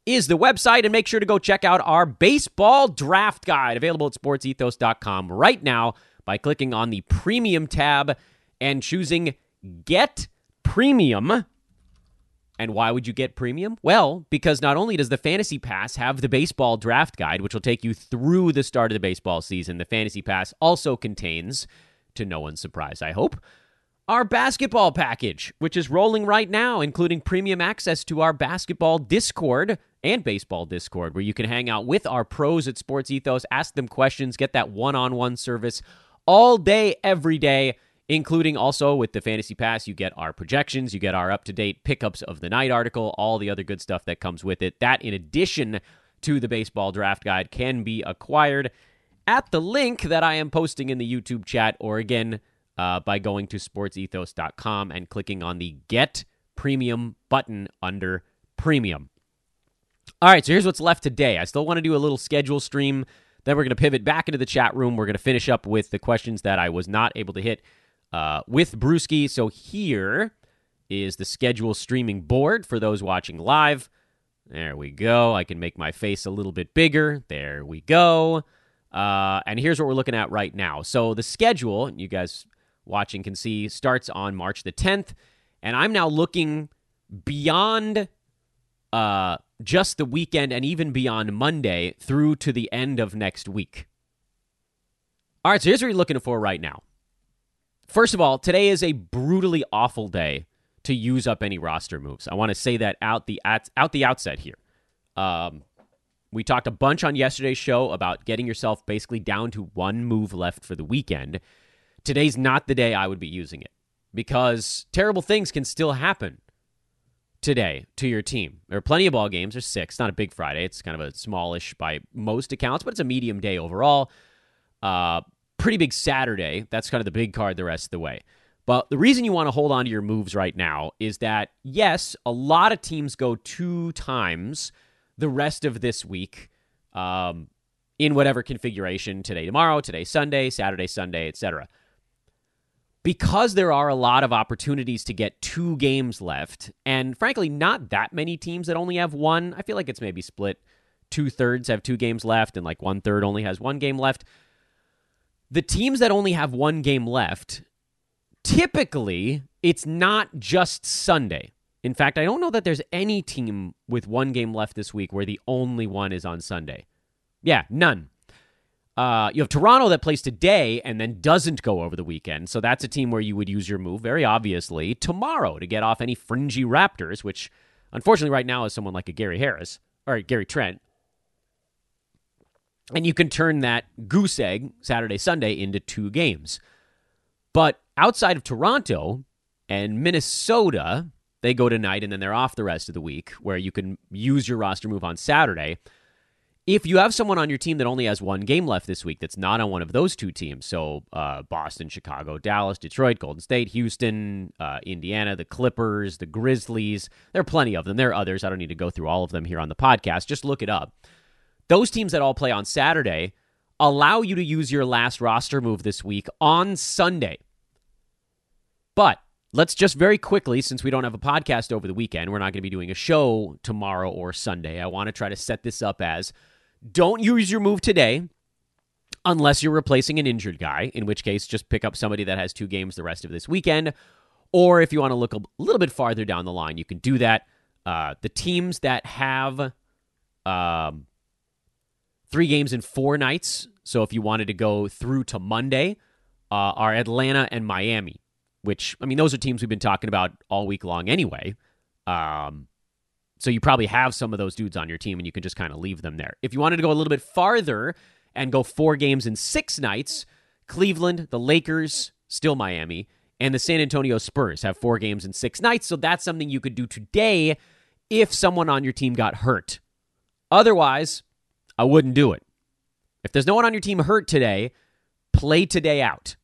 is the website. And make sure to go check out our baseball draft guide available at sportsethos.com right now by clicking on the premium tab and choosing Get Premium. And why would you get premium? Well, because not only does the Fantasy Pass have the baseball draft guide, which will take you through the start of the baseball season, the Fantasy Pass also contains, to no one's surprise, I hope, our basketball package, which is rolling right now, including premium access to our basketball Discord and baseball Discord, where you can hang out with our pros at Sports Ethos, ask them questions, get that one on one service all day, every day including also with the Fantasy Pass, you get our projections, you get our up to date pickups of the night article, all the other good stuff that comes with it. That, in addition to the baseball draft guide, can be acquired at the link that I am posting in the YouTube chat, or again, uh, by going to sportsethos.com and clicking on the Get Premium button under Premium. All right, so here's what's left today. I still want to do a little schedule stream. Then we're going to pivot back into the chat room. We're going to finish up with the questions that I was not able to hit uh, with Bruski. So here is the schedule streaming board for those watching live. There we go. I can make my face a little bit bigger. There we go. Uh, and here's what we're looking at right now. So the schedule, you guys watching can see, starts on March the 10th. And I'm now looking beyond uh, just the weekend and even beyond Monday through to the end of next week. All right, so here's what you're looking for right now. First of all, today is a brutally awful day to use up any roster moves. I want to say that out the at, out the outset here. Um, we talked a bunch on yesterday's show about getting yourself basically down to one move left for the weekend. Today's not the day I would be using it because terrible things can still happen today to your team. There are plenty of ball games. There's six. Not a big Friday. It's kind of a smallish by most accounts, but it's a medium day overall. Uh, pretty big Saturday. That's kind of the big card the rest of the way. But the reason you want to hold on to your moves right now is that, yes, a lot of teams go two times the rest of this week um, in whatever configuration today, tomorrow, today, Sunday, Saturday, Sunday, etc. Because there are a lot of opportunities to get two games left, and frankly, not that many teams that only have one. I feel like it's maybe split two thirds have two games left, and like one third only has one game left the teams that only have one game left, typically it's not just Sunday. In fact, I don't know that there's any team with one game left this week where the only one is on Sunday. Yeah, none. Uh, you have Toronto that plays today and then doesn't go over the weekend. So that's a team where you would use your move, very obviously, tomorrow to get off any fringy Raptors, which unfortunately right now is someone like a Gary Harris or Gary Trent. And you can turn that goose egg, Saturday, Sunday, into two games. But outside of Toronto and Minnesota, they go tonight and then they're off the rest of the week, where you can use your roster move on Saturday. If you have someone on your team that only has one game left this week that's not on one of those two teams, so uh, Boston, Chicago, Dallas, Detroit, Golden State, Houston, uh, Indiana, the Clippers, the Grizzlies, there are plenty of them. There are others. I don't need to go through all of them here on the podcast. Just look it up. Those teams that all play on Saturday allow you to use your last roster move this week on Sunday. But let's just very quickly, since we don't have a podcast over the weekend, we're not going to be doing a show tomorrow or Sunday. I want to try to set this up as don't use your move today unless you're replacing an injured guy, in which case just pick up somebody that has two games the rest of this weekend. Or if you want to look a little bit farther down the line, you can do that. Uh, the teams that have um, three games in four nights, so if you wanted to go through to Monday, uh, are Atlanta and Miami, which, I mean, those are teams we've been talking about all week long anyway. Um, so you probably have some of those dudes on your team and you can just kind of leave them there. If you wanted to go a little bit farther and go four games in six nights, Cleveland, the Lakers, still Miami, and the San Antonio Spurs have four games in six nights. So that's something you could do today if someone on your team got hurt. Otherwise, I wouldn't do it. If there's no one on your team hurt today, play today out.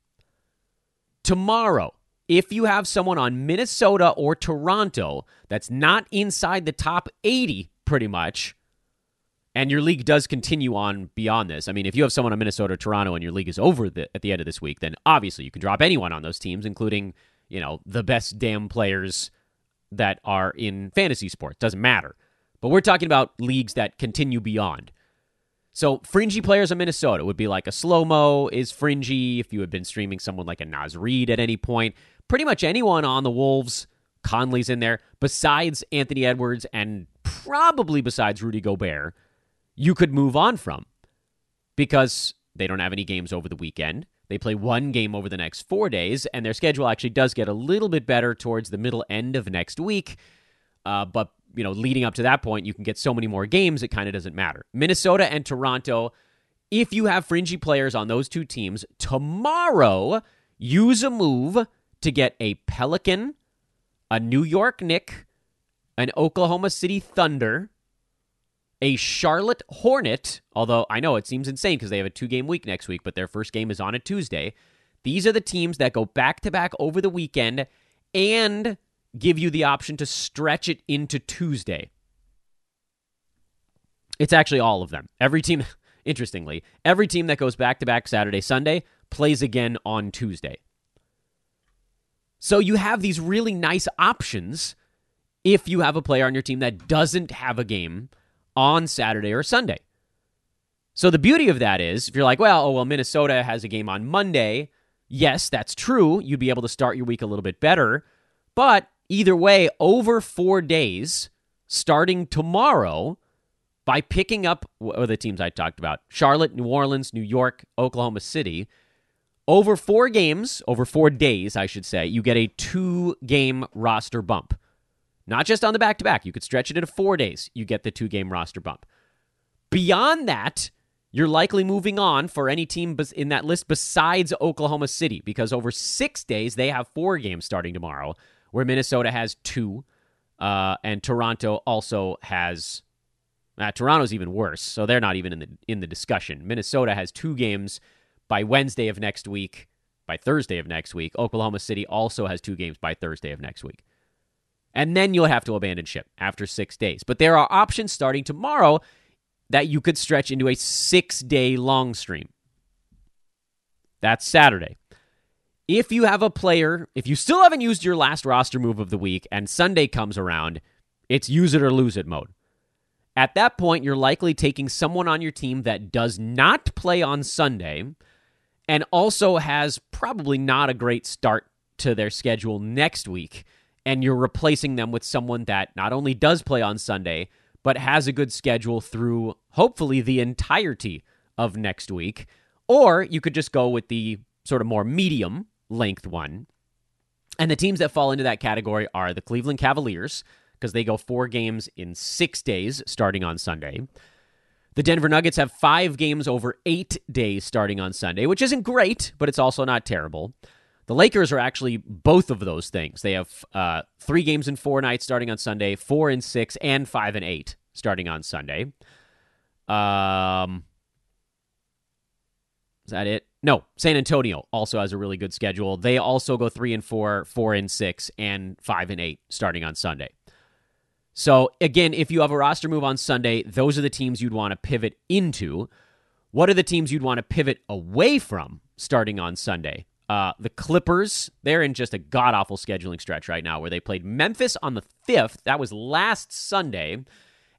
Tomorrow, if you have someone on Minnesota or Toronto that's not inside the top 80, pretty much, and your league does continue on beyond this. I mean, if you have someone on Minnesota or Toronto and your league is over the, at the end of this week, then obviously you can drop anyone on those teams, including, you know, the best damn players that are in fantasy sports. Doesn't matter. But we're talking about leagues that continue beyond. So fringy players in Minnesota would be like a slow mo is fringy if you had been streaming someone like a Naz Reid at any point. Pretty much anyone on the Wolves, Conley's in there, besides Anthony Edwards and probably besides Rudy Gobert you could move on from because they don't have any games over the weekend. They play one game over the next four days, and their schedule actually does get a little bit better towards the middle end of next week. Uh, but you know, leading up to that point, you can get so many more games; it kind of doesn't matter. Minnesota and Toronto. If you have fringy players on those two teams tomorrow, use a move to get a Pelican, a New York Nick, an Oklahoma City Thunder, a Charlotte Hornet, although I know it seems insane because they have a two game week next week, but their first game is on a Tuesday. These are the teams that go back to back over the weekend and give you the option to stretch it into Tuesday. It's actually all of them. Every team, <laughs> interestingly, every team that goes back to back Saturday, Sunday plays again on Tuesday. So you have these really nice options if you have a player on your team that doesn't have a game on Saturday or Sunday. So the beauty of that is, if you're like, well, oh, well, Minnesota has a game on Monday. Yes, that's true. You'd be able to start your week a little bit better. But either way, over four days, starting tomorrow, by picking up the teams I talked about Charlotte, New Orleans, New York, Oklahoma City. Over four games, over four days, I should say, you get a two game roster bump. Not just on the back to back. You could stretch it into four days. You get the two game roster bump. Beyond that, you're likely moving on for any team in that list besides Oklahoma City because over six days, they have four games starting tomorrow, where Minnesota has two, uh, and Toronto also has. Uh, Toronto's even worse, so they're not even in the in the discussion. Minnesota has two games by Wednesday of next week, by Thursday of next week. Oklahoma City also has two games by Thursday of next week and then you'll have to abandon ship after six days. But there are options starting tomorrow that you could stretch into a six day long stream. That's Saturday. If you have a player, if you still haven't used your last roster move of the week and Sunday comes around, it's use it or lose it mode. At that point, you're likely taking someone on your team that does not play on Sunday and also has probably not a great start to their schedule next week and you're replacing them with someone that not only does play on Sunday, but has a good schedule through hopefully the entirety of next week. Or you could just go with the sort of more medium length one. And the teams that fall into that category are the Cleveland Cavaliers, because they go four games in six days starting on Sunday. The Denver Nuggets have five games over eight days starting on Sunday, which isn't great, but it's also not terrible. The Lakers are actually both of those things. They have uh, three games in four nights starting on Sunday, four and six, and five and eight starting on Sunday. Um, is that it? No, San Antonio also has a really good schedule. They also go three and four, four and six, and five and eight starting on Sunday. So again, if you have a roster move on Sunday, those are the teams you'd want to pivot into. What are the teams you'd want to pivot away from starting on Sunday? Uh, the Clippers, they're in just a god awful scheduling stretch right now where they played Memphis on the 5th. That was last Sunday.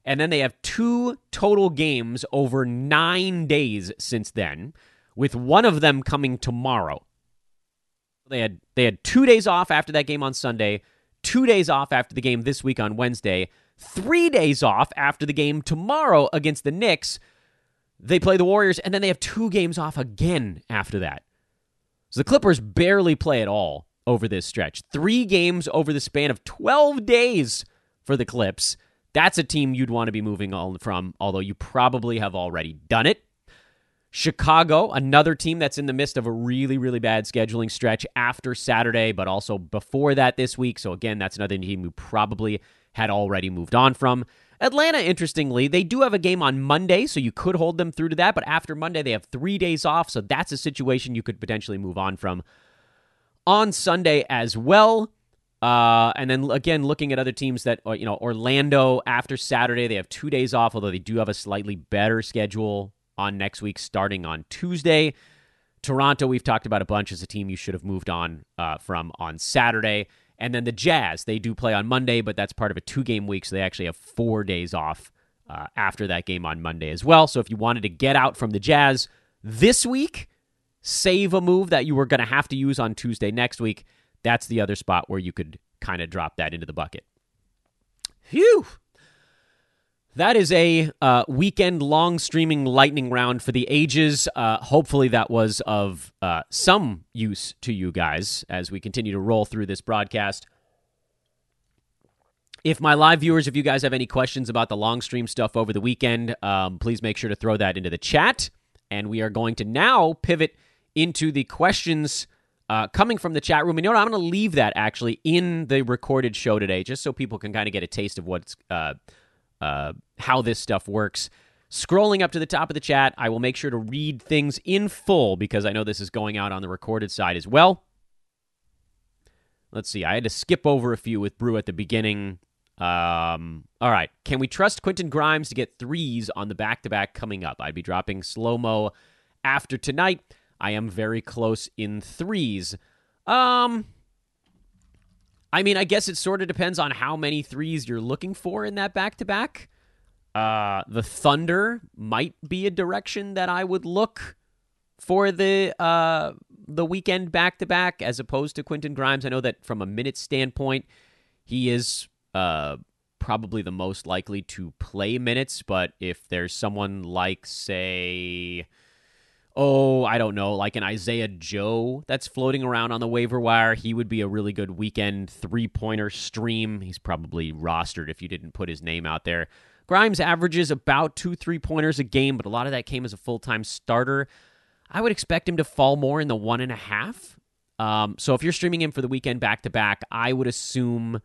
And then they have two total games over nine days since then, with one of them coming tomorrow. They had they had two days off after that game on Sunday, two days off after the game this week on Wednesday, three days off after the game tomorrow against the Knicks. They play the Warriors, and then they have two games off again after that. So the Clippers barely play at all over this stretch. Three games over the span of 12 days for the Clips. That's a team you'd want to be moving on from, although you probably have already done it. Chicago, another team that's in the midst of a really, really bad scheduling stretch after Saturday, but also before that this week. So, again, that's another team who probably had already moved on from. Atlanta, interestingly, they do have a game on Monday, so you could hold them through to that. But after Monday, they have three days off, so that's a situation you could potentially move on from. On Sunday as well, uh, and then again, looking at other teams that, uh, you know, Orlando after Saturday, they have two days off, although they do have a slightly better schedule on next week starting on Tuesday. Toronto, we've talked about a bunch as a team you should have moved on uh, from on Saturday. And then the Jazz, they do play on Monday, but that's part of a two game week, so they actually have four days off uh, after that game on Monday as well. So if you wanted to get out from the Jazz this week, save a move that you were going to have to use on Tuesday next week, that's the other spot where you could kind of drop that into the bucket. Phew. That is a uh, weekend long streaming lightning round for the ages. Uh, hopefully, that was of uh, some use to you guys as we continue to roll through this broadcast. If my live viewers, if you guys have any questions about the long stream stuff over the weekend, um, please make sure to throw that into the chat. And we are going to now pivot into the questions uh, coming from the chat room. And you know what? I'm going to leave that actually in the recorded show today, just so people can kind of get a taste of what's uh, how this stuff works. Scrolling up to the top of the chat, I will make sure to read things in full because I know this is going out on the recorded side as well. Let's see. I had to skip over a few with Brew at the beginning. Um, all right. Can we trust Quentin Grimes to get threes on the back to back coming up? I'd be dropping slow mo after tonight. I am very close in threes. Um, I mean, I guess it sort of depends on how many threes you're looking for in that back to back. The Thunder might be a direction that I would look for the uh, the weekend back to back as opposed to Quentin Grimes. I know that from a minute standpoint, he is uh, probably the most likely to play minutes. But if there's someone like, say, oh, I don't know, like an Isaiah Joe that's floating around on the waiver wire, he would be a really good weekend three pointer stream. He's probably rostered if you didn't put his name out there. Grimes averages about two three pointers a game, but a lot of that came as a full time starter. I would expect him to fall more in the one and a half. Um, so if you're streaming him for the weekend back to back, I would assume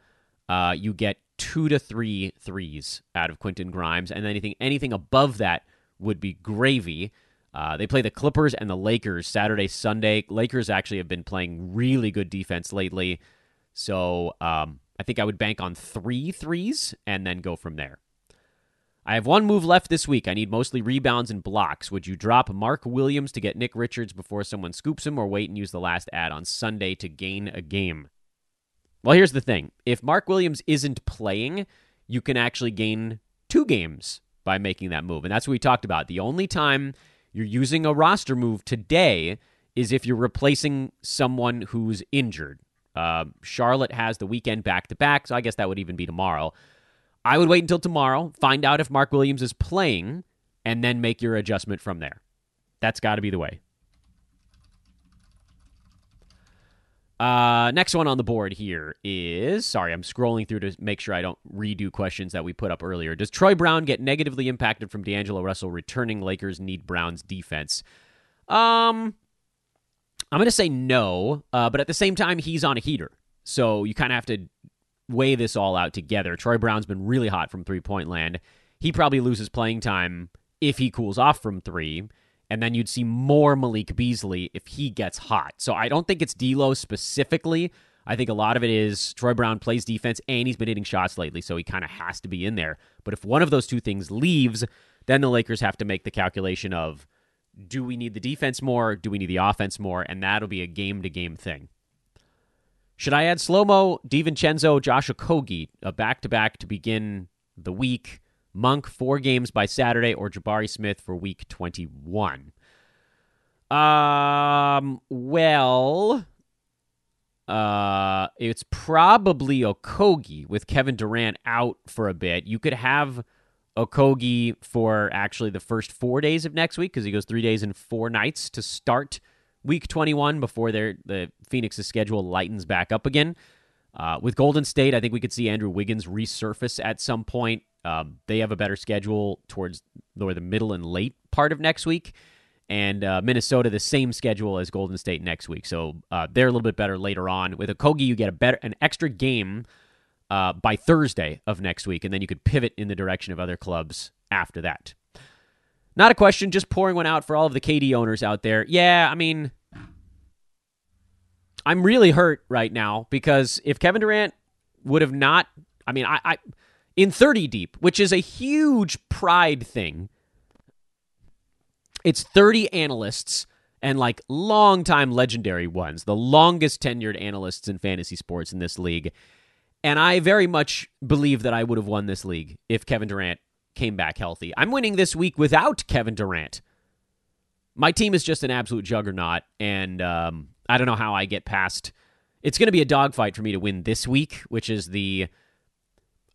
uh, you get two to three threes out of Quentin Grimes, and anything anything above that would be gravy. Uh, they play the Clippers and the Lakers Saturday, Sunday. Lakers actually have been playing really good defense lately. So um, I think I would bank on three threes and then go from there. I have one move left this week. I need mostly rebounds and blocks. Would you drop Mark Williams to get Nick Richards before someone scoops him, or wait and use the last add on Sunday to gain a game? Well, here's the thing if Mark Williams isn't playing, you can actually gain two games by making that move. And that's what we talked about. The only time you're using a roster move today is if you're replacing someone who's injured. Uh, Charlotte has the weekend back to back, so I guess that would even be tomorrow. I would wait until tomorrow, find out if Mark Williams is playing, and then make your adjustment from there. That's got to be the way. Uh, next one on the board here is sorry, I'm scrolling through to make sure I don't redo questions that we put up earlier. Does Troy Brown get negatively impacted from D'Angelo Russell returning? Lakers need Brown's defense. Um, I'm going to say no, uh, but at the same time, he's on a heater, so you kind of have to weigh this all out together. Troy Brown's been really hot from three point land. He probably loses playing time if he cools off from three and then you'd see more Malik Beasley if he gets hot. So I don't think it's D'Lo specifically. I think a lot of it is Troy Brown plays defense and he's been hitting shots lately, so he kind of has to be in there. But if one of those two things leaves, then the Lakers have to make the calculation of Do we need the defense more? Do we need the offense more? And that'll be a game to game thing. Should I add slow mo, DiVincenzo, Josh Okogie, a back to back to begin the week? Monk, four games by Saturday, or Jabari Smith for week 21? Um, well, uh, it's probably Okogie with Kevin Durant out for a bit. You could have Okogie for actually the first four days of next week because he goes three days and four nights to start week 21 before their the Phoenix's schedule lightens back up again. Uh, with Golden State, I think we could see Andrew Wiggins resurface at some point. Um, they have a better schedule towards the middle and late part of next week and uh, Minnesota the same schedule as Golden State next week. So uh, they're a little bit better later on. With Okogie, you get a better an extra game uh, by Thursday of next week, and then you could pivot in the direction of other clubs after that. Not a question, just pouring one out for all of the KD owners out there. Yeah, I mean, I'm really hurt right now because if Kevin Durant would have not, I mean, I, I in 30 deep, which is a huge pride thing it's 30 analysts and like long-time legendary ones, the longest tenured analysts in fantasy sports in this league. And I very much believe that I would have won this league if Kevin Durant came back healthy. I'm winning this week without Kevin Durant. My team is just an absolute juggernaut, and um, I don't know how I get past. It's going to be a dogfight for me to win this week, which is the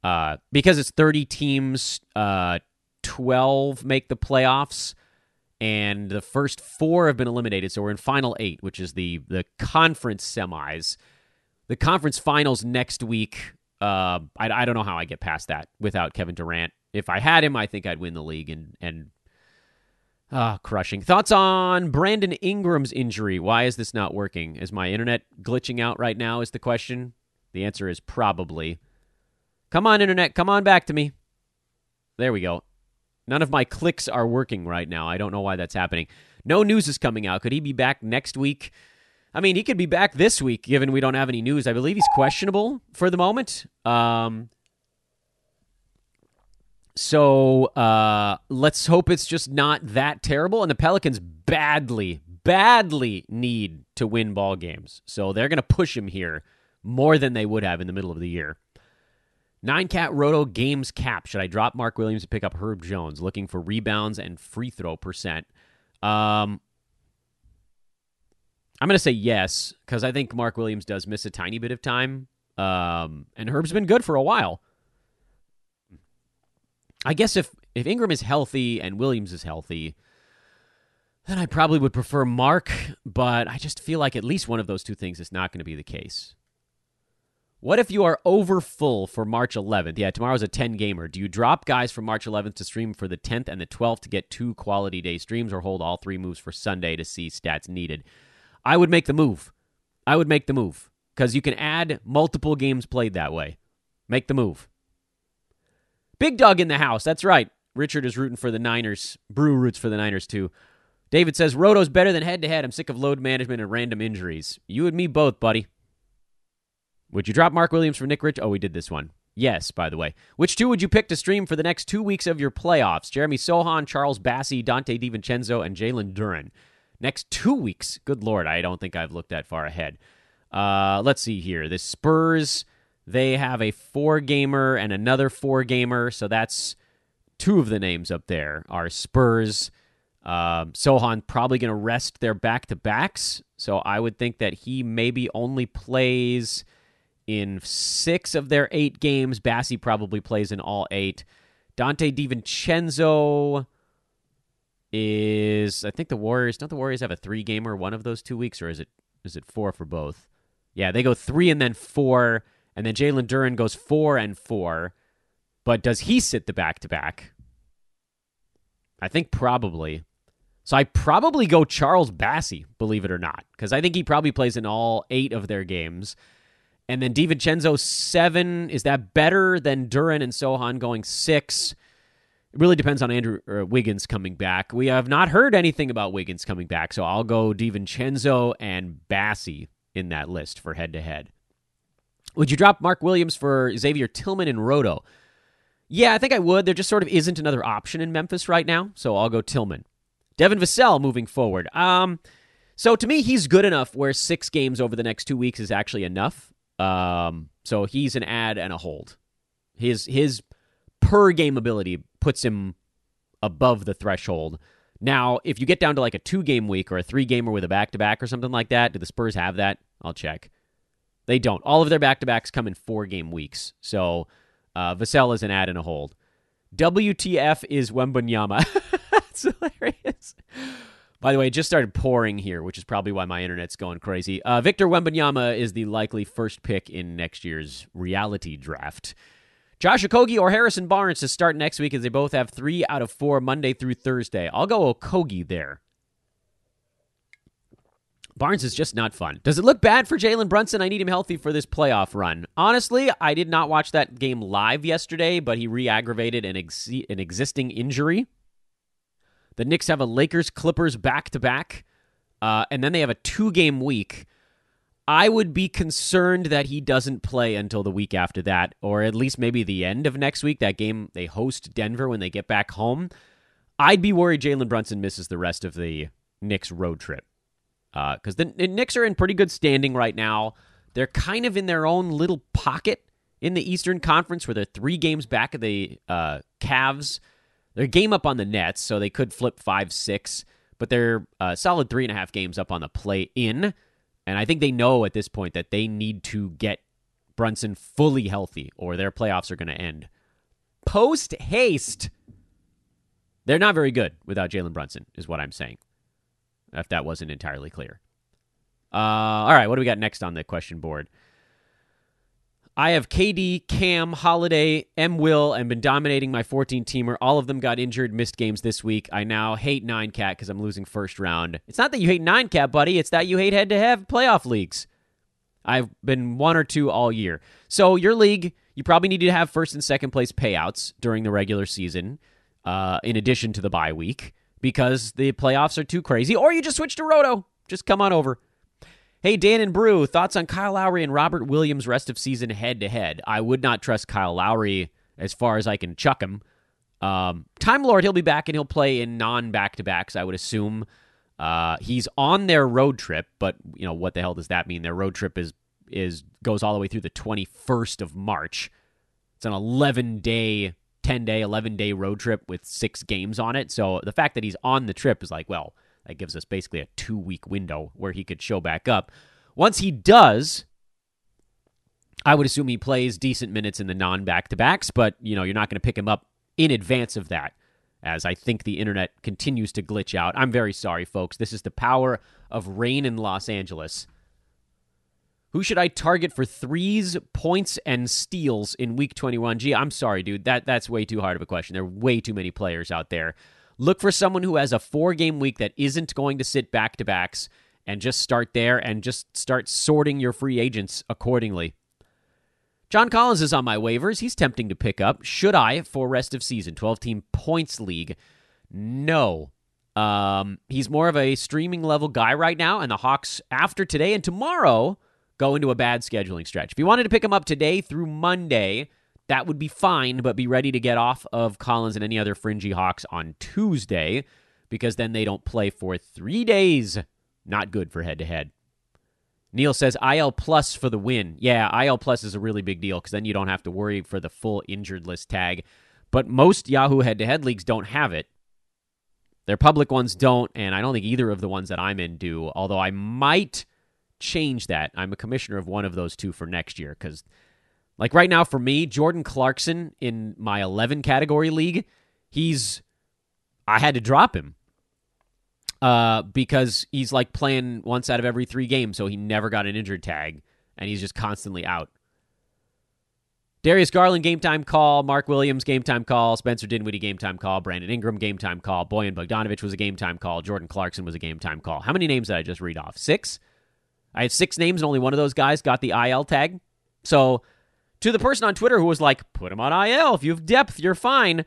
uh, because it's 30 teams, uh, 12 make the playoffs and the first four have been eliminated. So we're in final eight, which is the the conference semis. The conference finals next week. Uh, I, I don't know how I get past that without Kevin Durant. If I had him, I think I'd win the league and and uh, crushing. Thoughts on Brandon Ingram's injury? Why is this not working? Is my internet glitching out right now? Is the question. The answer is probably. Come on, internet, come on back to me. There we go. None of my clicks are working right now. I don't know why that's happening. No news is coming out. Could he be back next week? I mean, he could be back this week, given we don't have any news. I believe he's questionable for the moment. Um, so uh, let's hope it's just not that terrible. And the Pelicans badly, badly need to win ball games. So they're going to push him here more than they would have in the middle of the year. Nine cat roto games cap. Should I drop Mark Williams to pick up Herb Jones? Looking for rebounds and free throw percent. Um, I'm going to say yes because I think Mark Williams does miss a tiny bit of time. Um, and Herb's been good for a while. I guess if if Ingram is healthy and Williams is healthy, then I probably would prefer Mark. But I just feel like at least one of those two things is not going to be the case. What if you are over full for March 11th? Yeah, tomorrow's a 10 gamer. Do you drop guys from March 11th to stream for the 10th and the 12th to get two quality day streams or hold all three moves for Sunday to see stats needed? I would make the move. I would make the move because you can add multiple games played that way. Make the move. Big Dog in the house. That's right. Richard is rooting for the Niners. Brew roots for the Niners too. David says Roto's better than head to head. I'm sick of load management and random injuries. You and me both, buddy. Would you drop Mark Williams for Nick Rich? Oh, we did this one. Yes, by the way. Which two would you pick to stream for the next two weeks of your playoffs? Jeremy Sochan, Charles Bassey, Donte DiVincenzo, and Jalen Duren. Next two weeks. Good lord, I don't think I've looked that far ahead. Uh, let's see here. The Spurs, they have a four gamer and another four gamer, so that's two of the names up there are Spurs. Uh, Sochan probably going to rest their back to backs, so I would think that he maybe only plays in six of their eight games. Bassey probably plays in all eight. Donte DiVincenzo is I think the Warriors don't the Warriors have a three gamer one of those two weeks or is it is it four for both? Yeah, they go three and then four, and then Jalen Duren goes four and four. But does he sit the back to back? I think probably. So I probably go Charles Bassey, believe it or not, because I think he probably plays in all eight of their games. And then DiVincenzo seven. Is that better than Duran and Sochan going six? It really depends on Andrew Wiggins coming back. We have not heard anything about Wiggins coming back, so I'll go DiVincenzo and Bassey in that list for head to head. Would you drop Mark Williams for Xavier Tillman and Roto? Yeah, I think I would. There just sort of isn't another option in Memphis right now, so I'll go Tillman. Devin Vassell moving forward. Um, so to me, he's good enough where six games over the next two weeks is actually enough. Um, so he's an add and a hold. His his per game ability puts him above the threshold. Now, if you get down to like a two game week or a three gamer with a back to back or something like that, do the Spurs have that? I'll check. They don't. All of their back to backs come in four game weeks. So uh, Vassell is an add and a hold. WTF is Wembanyama. <laughs> That's hilarious. By the way, it just started pouring here, which is probably why my internet's going crazy. Uh, Victor Wembanyama is the likely first pick in next year's reality draft. Josh Okogie or Harrison Barnes to start next week as they both have three out of four Monday through Thursday. I'll go Okogie there. Barnes is just not fun. Does it look bad for Jalen Brunson? I need him healthy for this playoff run. Honestly, I did not watch that game live yesterday, but he re aggravated an, ex- an existing injury. The Knicks have a Lakers Clippers back to back, uh, and then they have a two game week. I would be concerned that he doesn't play until the week after that, or at least maybe the end of next week. That game they host Denver when they get back home. I'd be worried Jalen Brunson misses the rest of the Knicks road trip because uh, the, the Knicks are in pretty good standing right now. They're kind of in their own little pocket in the Eastern Conference where they're three games back of the uh, Cavs. They're game up on the Nets, so they could flip five six, but they're a solid three and a half games up on the play in. And I think they know at this point that they need to get Brunson fully healthy or their playoffs are going to end. Post haste. They're not very good without Jalen Brunson, is what I'm saying. If that wasn't entirely clear. Uh, all right, what do we got next on the question board? I have KD, Cam, Holiday, M. Will, and been dominating my 14 teamer. All of them got injured, missed games this week. I now hate nine cat because I'm losing first round. It's not that you hate nine cat, buddy. It's that you hate head to head playoff leagues. I've been one or two all year. So your league, you probably need to have first and second place payouts during the regular season, uh, in addition to the bye week, because the playoffs are too crazy. Or you just switch to Roto. Just come on over. Hey, Dan and Brew, thoughts on Kyle Lowry and Robert Williams rest of season head to head? I would not trust Kyle Lowry as far as I can chuck him. Um, Time Lord, he'll be back and he'll play in non back to backs, I would assume. Uh, he's on their road trip, but you know what the hell does that mean? Their road trip is is goes all the way through the 21st of March. It's an 11 day, 10 day, 11 day road trip with six games on it. So the fact that he's on the trip is like, well, that gives us basically a two week window where he could show back up. Once he does, I would assume he plays decent minutes in the non back to backs, but you know, you're not going to pick him up in advance of that. As I think the internet continues to glitch out. I'm very sorry, folks. This is the power of rain in Los Angeles. Who should I target for threes, points, and steals in week 21? Gee, I'm sorry, dude. That that's way too hard of a question. There are way too many players out there. Look for someone who has a four game week that isn't going to sit back to backs and just start there and just start sorting your free agents accordingly. John Collins is on my waivers. He's tempting to pick up. Should I for rest of season? 12 team points league. No. Um, he's more of a streaming level guy right now, and the Hawks, after today and tomorrow, go into a bad scheduling stretch. If you wanted to pick him up today through Monday, that would be fine, but be ready to get off of Collins and any other fringy Hawks on Tuesday because then they don't play for three days. Not good for head to head. Neil says IL plus for the win. Yeah, IL plus is a really big deal because then you don't have to worry for the full injured list tag. But most Yahoo head to head leagues don't have it. Their public ones don't, and I don't think either of the ones that I'm in do, although I might change that. I'm a commissioner of one of those two for next year because like right now for me, Jordan Clarkson in my 11 category league, he's I had to drop him. Uh, because he's like playing once out of every 3 games, so he never got an injured tag and he's just constantly out. Darius Garland game time call, Mark Williams game time call, Spencer Dinwiddie game time call, Brandon Ingram game time call, Bojan Bogdanovic was a game time call, Jordan Clarkson was a game time call. How many names did I just read off? 6? I had 6 names and only one of those guys got the IL tag. So to the person on Twitter who was like, put him on IL. If you have depth, you're fine.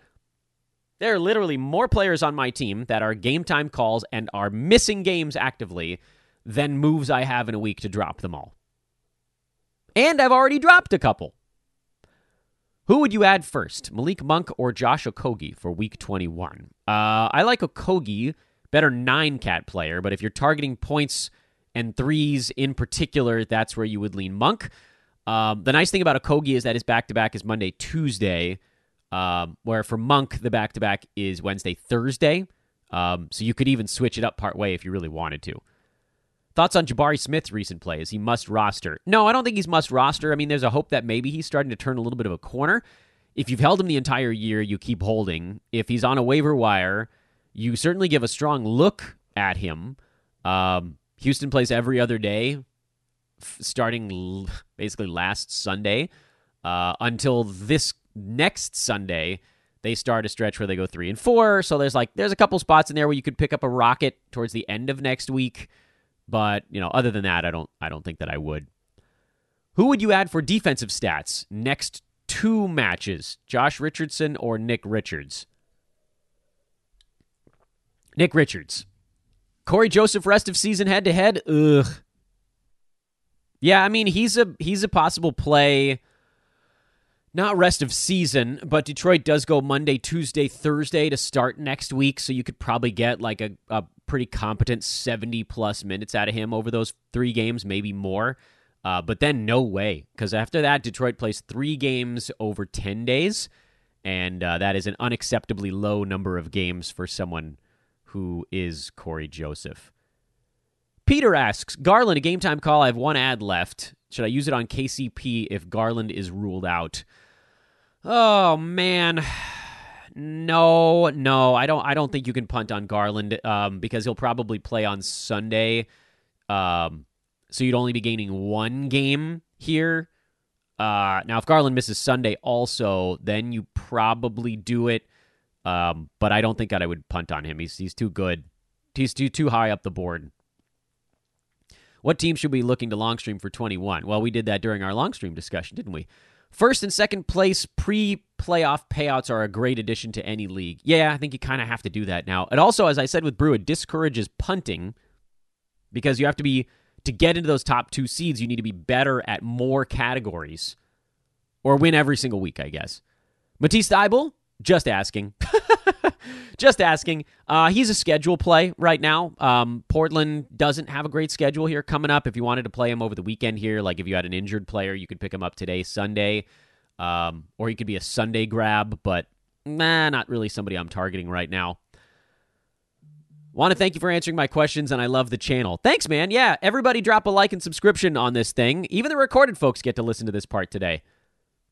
There are literally more players on my team that are game time calls and are missing games actively than moves I have in a week to drop them all. And I've already dropped a couple. Who would you add first, Malik Monk or Josh Okogie for week 21? Uh, I like Okogie better nine cat player. But if you're targeting points and threes in particular, that's where you would lean Monk. Um, the nice thing about Okogie is that his back to back is Monday, Tuesday, um, where for Monk, the back to back is Wednesday, Thursday. Um, so you could even switch it up part way if you really wanted to. Thoughts on Jabari Smith's recent play? Is he must roster? No, I don't think he's must roster. I mean, there's a hope that maybe he's starting to turn a little bit of a corner. If you've held him the entire year, you keep holding. If he's on a waiver wire, you certainly give a strong look at him. Um, Houston plays every other day, f- starting l- basically last Sunday uh, until this next Sunday. They start a stretch where they go three and four. So there's like there's a couple spots in there where you could pick up a rocket towards the end of next week. But you know, other than that, I don't I don't think that I would. Who would you add for defensive stats next two matches? Josh Richardson or Nick Richards? Nick Richards. Cory Joseph rest of season head to head. Ugh. Yeah, I mean he's a he's a possible play. Not rest of season, but Detroit does go Monday, Tuesday, Thursday to start next week, so you could probably get like a, a pretty competent 70 plus minutes out of him over those three games, maybe more. Uh, but then no way, because after that, Detroit plays three games over 10 days, and uh, that is an unacceptably low number of games for someone who is Cory Joseph. Peter asks Garland, a game time call. I have one add left. Should I use it on KCP if Garland is ruled out? Oh man, no, no. I don't. I don't think you can punt on Garland um, because he'll probably play on Sunday. Um, so you'd only be gaining one game here. Uh, now, if Garland misses Sunday also, then you probably do it. Um, but I don't think that I would punt on him. He's he's too good. He's too too high up the board. What team should we be looking to long stream for 21? Well, we did that during our long stream discussion, didn't we? First and second place pre playoff payouts are a great addition to any league. Yeah, I think you kind of have to do that now. And also, as I said with Brew, it discourages punting because you have to be, to get into those top two seeds, you need to be better at more categories or win every single week, I guess. Matisse Thybulle, just asking. <laughs> just asking. Uh, he's a schedule play right now. Um, Portland doesn't have a great schedule here coming up. If you wanted to play him over the weekend here, like if you had an injured player, you could pick him up today, Sunday. Um, or he could be a Sunday grab, but nah, not really somebody I'm targeting right now. Want to thank you for answering my questions, and I love the channel. Thanks, man. Yeah, everybody drop a like and subscription on this thing. Even the recorded folks get to listen to this part today.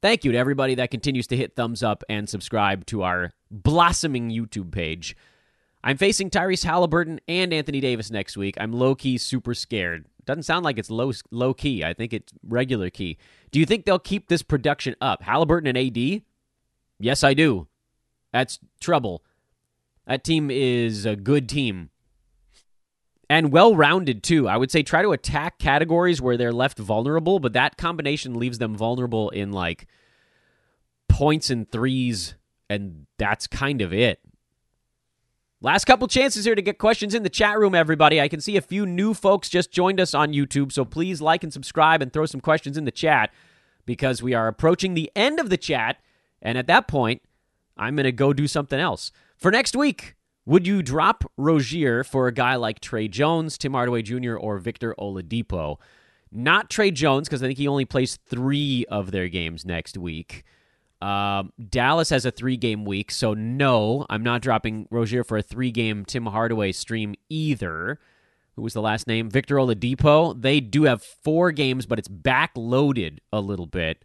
Thank you to everybody that continues to hit thumbs up and subscribe to our blossoming YouTube page. I'm facing Tyrese Halliburton and Anthony Davis next week. I'm low key super scared. Doesn't sound like it's low low key. I think it's regular key. Do you think they'll keep this production up? Halliburton and AD? Yes, I do. That's trouble. That team is a good team. And well rounded, too. I would say try to attack categories where they're left vulnerable, but that combination leaves them vulnerable in like points and threes, and that's kind of it. Last couple chances here to get questions in the chat room, everybody. I can see a few new folks just joined us on YouTube, so please like and subscribe and throw some questions in the chat because we are approaching the end of the chat. And at that point, I'm going to go do something else. For next week, would you drop Rozier for a guy like Tre Jones, Tim Hardaway Jr., or Victor Oladipo? Not Tre Jones, because I think he only plays three of their games next week. Um, Dallas has a three game week, so no, I'm not dropping Rozier for a three game Tim Hardaway stream either. Who was the last name? Victor Oladipo. They do have four games, but it's backloaded a little bit.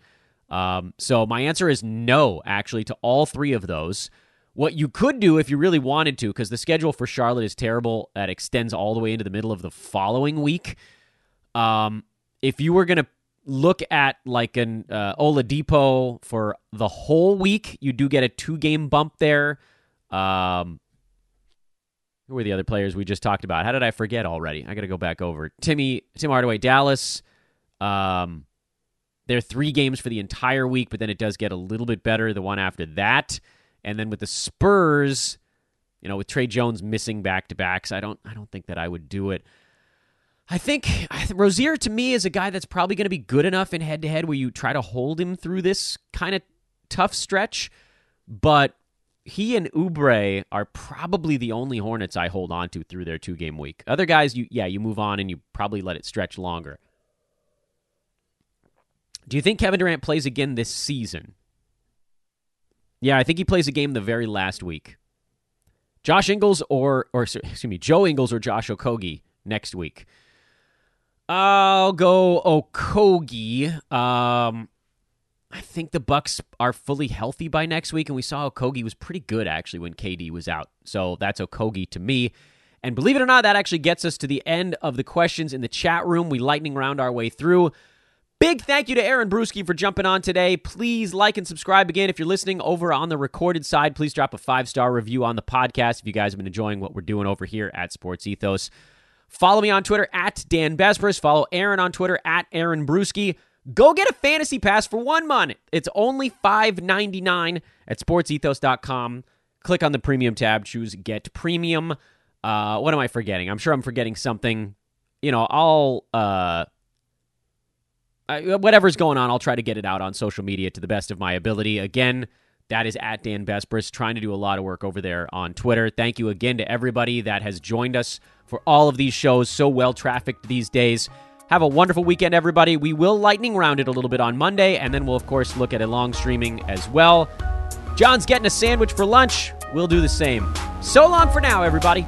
Um, so my answer is no, actually, to all three of those. What you could do if you really wanted to, because the schedule for Charlotte is terrible, that extends all the way into the middle of the following week. Um, if you were going to look at like an uh, Oladipo for the whole week, you do get a two game bump there. Um, who were the other players we just talked about? How did I forget already? I got to go back over. Timmy, Tim Hardaway, Dallas. Um, there are three games for the entire week, but then it does get a little bit better the one after that. And then with the Spurs, you know, with Tre Jones missing back to backs, I don't, I don't think that I would do it. I think Rozier to me is a guy that's probably going to be good enough in head to head where you try to hold him through this kind of tough stretch. But he and Oubre are probably the only Hornets I hold on to through their two game week. Other guys, you yeah, you move on and you probably let it stretch longer. Do you think Kevin Durant plays again this season? Yeah, I think he plays a game the very last week. Josh Ingles or or excuse me, Joe Ingles or Josh Okogie next week. I'll go Okogie. Um, I think the Bucks are fully healthy by next week, and we saw Okogie was pretty good actually when KD was out. So that's Okogie to me. And believe it or not, that actually gets us to the end of the questions in the chat room. We lightning round our way through. Big thank you to Aaron Bruski for jumping on today. Please like and subscribe again. If you're listening over on the recorded side, please drop a five star review on the podcast if you guys have been enjoying what we're doing over here at Sports Ethos. Follow me on Twitter at Dan Besbris. Follow Aaron on Twitter at Aaron Bruski. Go get a fantasy pass for one month. It's only $5.99 at sportsethos.com. Click on the premium tab, choose get premium. Uh, what am I forgetting? I'm sure I'm forgetting something. You know, I'll uh, Whatever's going on, I'll try to get it out on social media to the best of my ability. Again, that is at Dan Besbris, trying to do a lot of work over there on Twitter. Thank you again to everybody that has joined us for all of these shows, so well trafficked these days. Have a wonderful weekend, everybody. We will lightning round it a little bit on Monday, and then we'll, of course, look at a long streaming as well. John's getting a sandwich for lunch. We'll do the same. So long for now, everybody.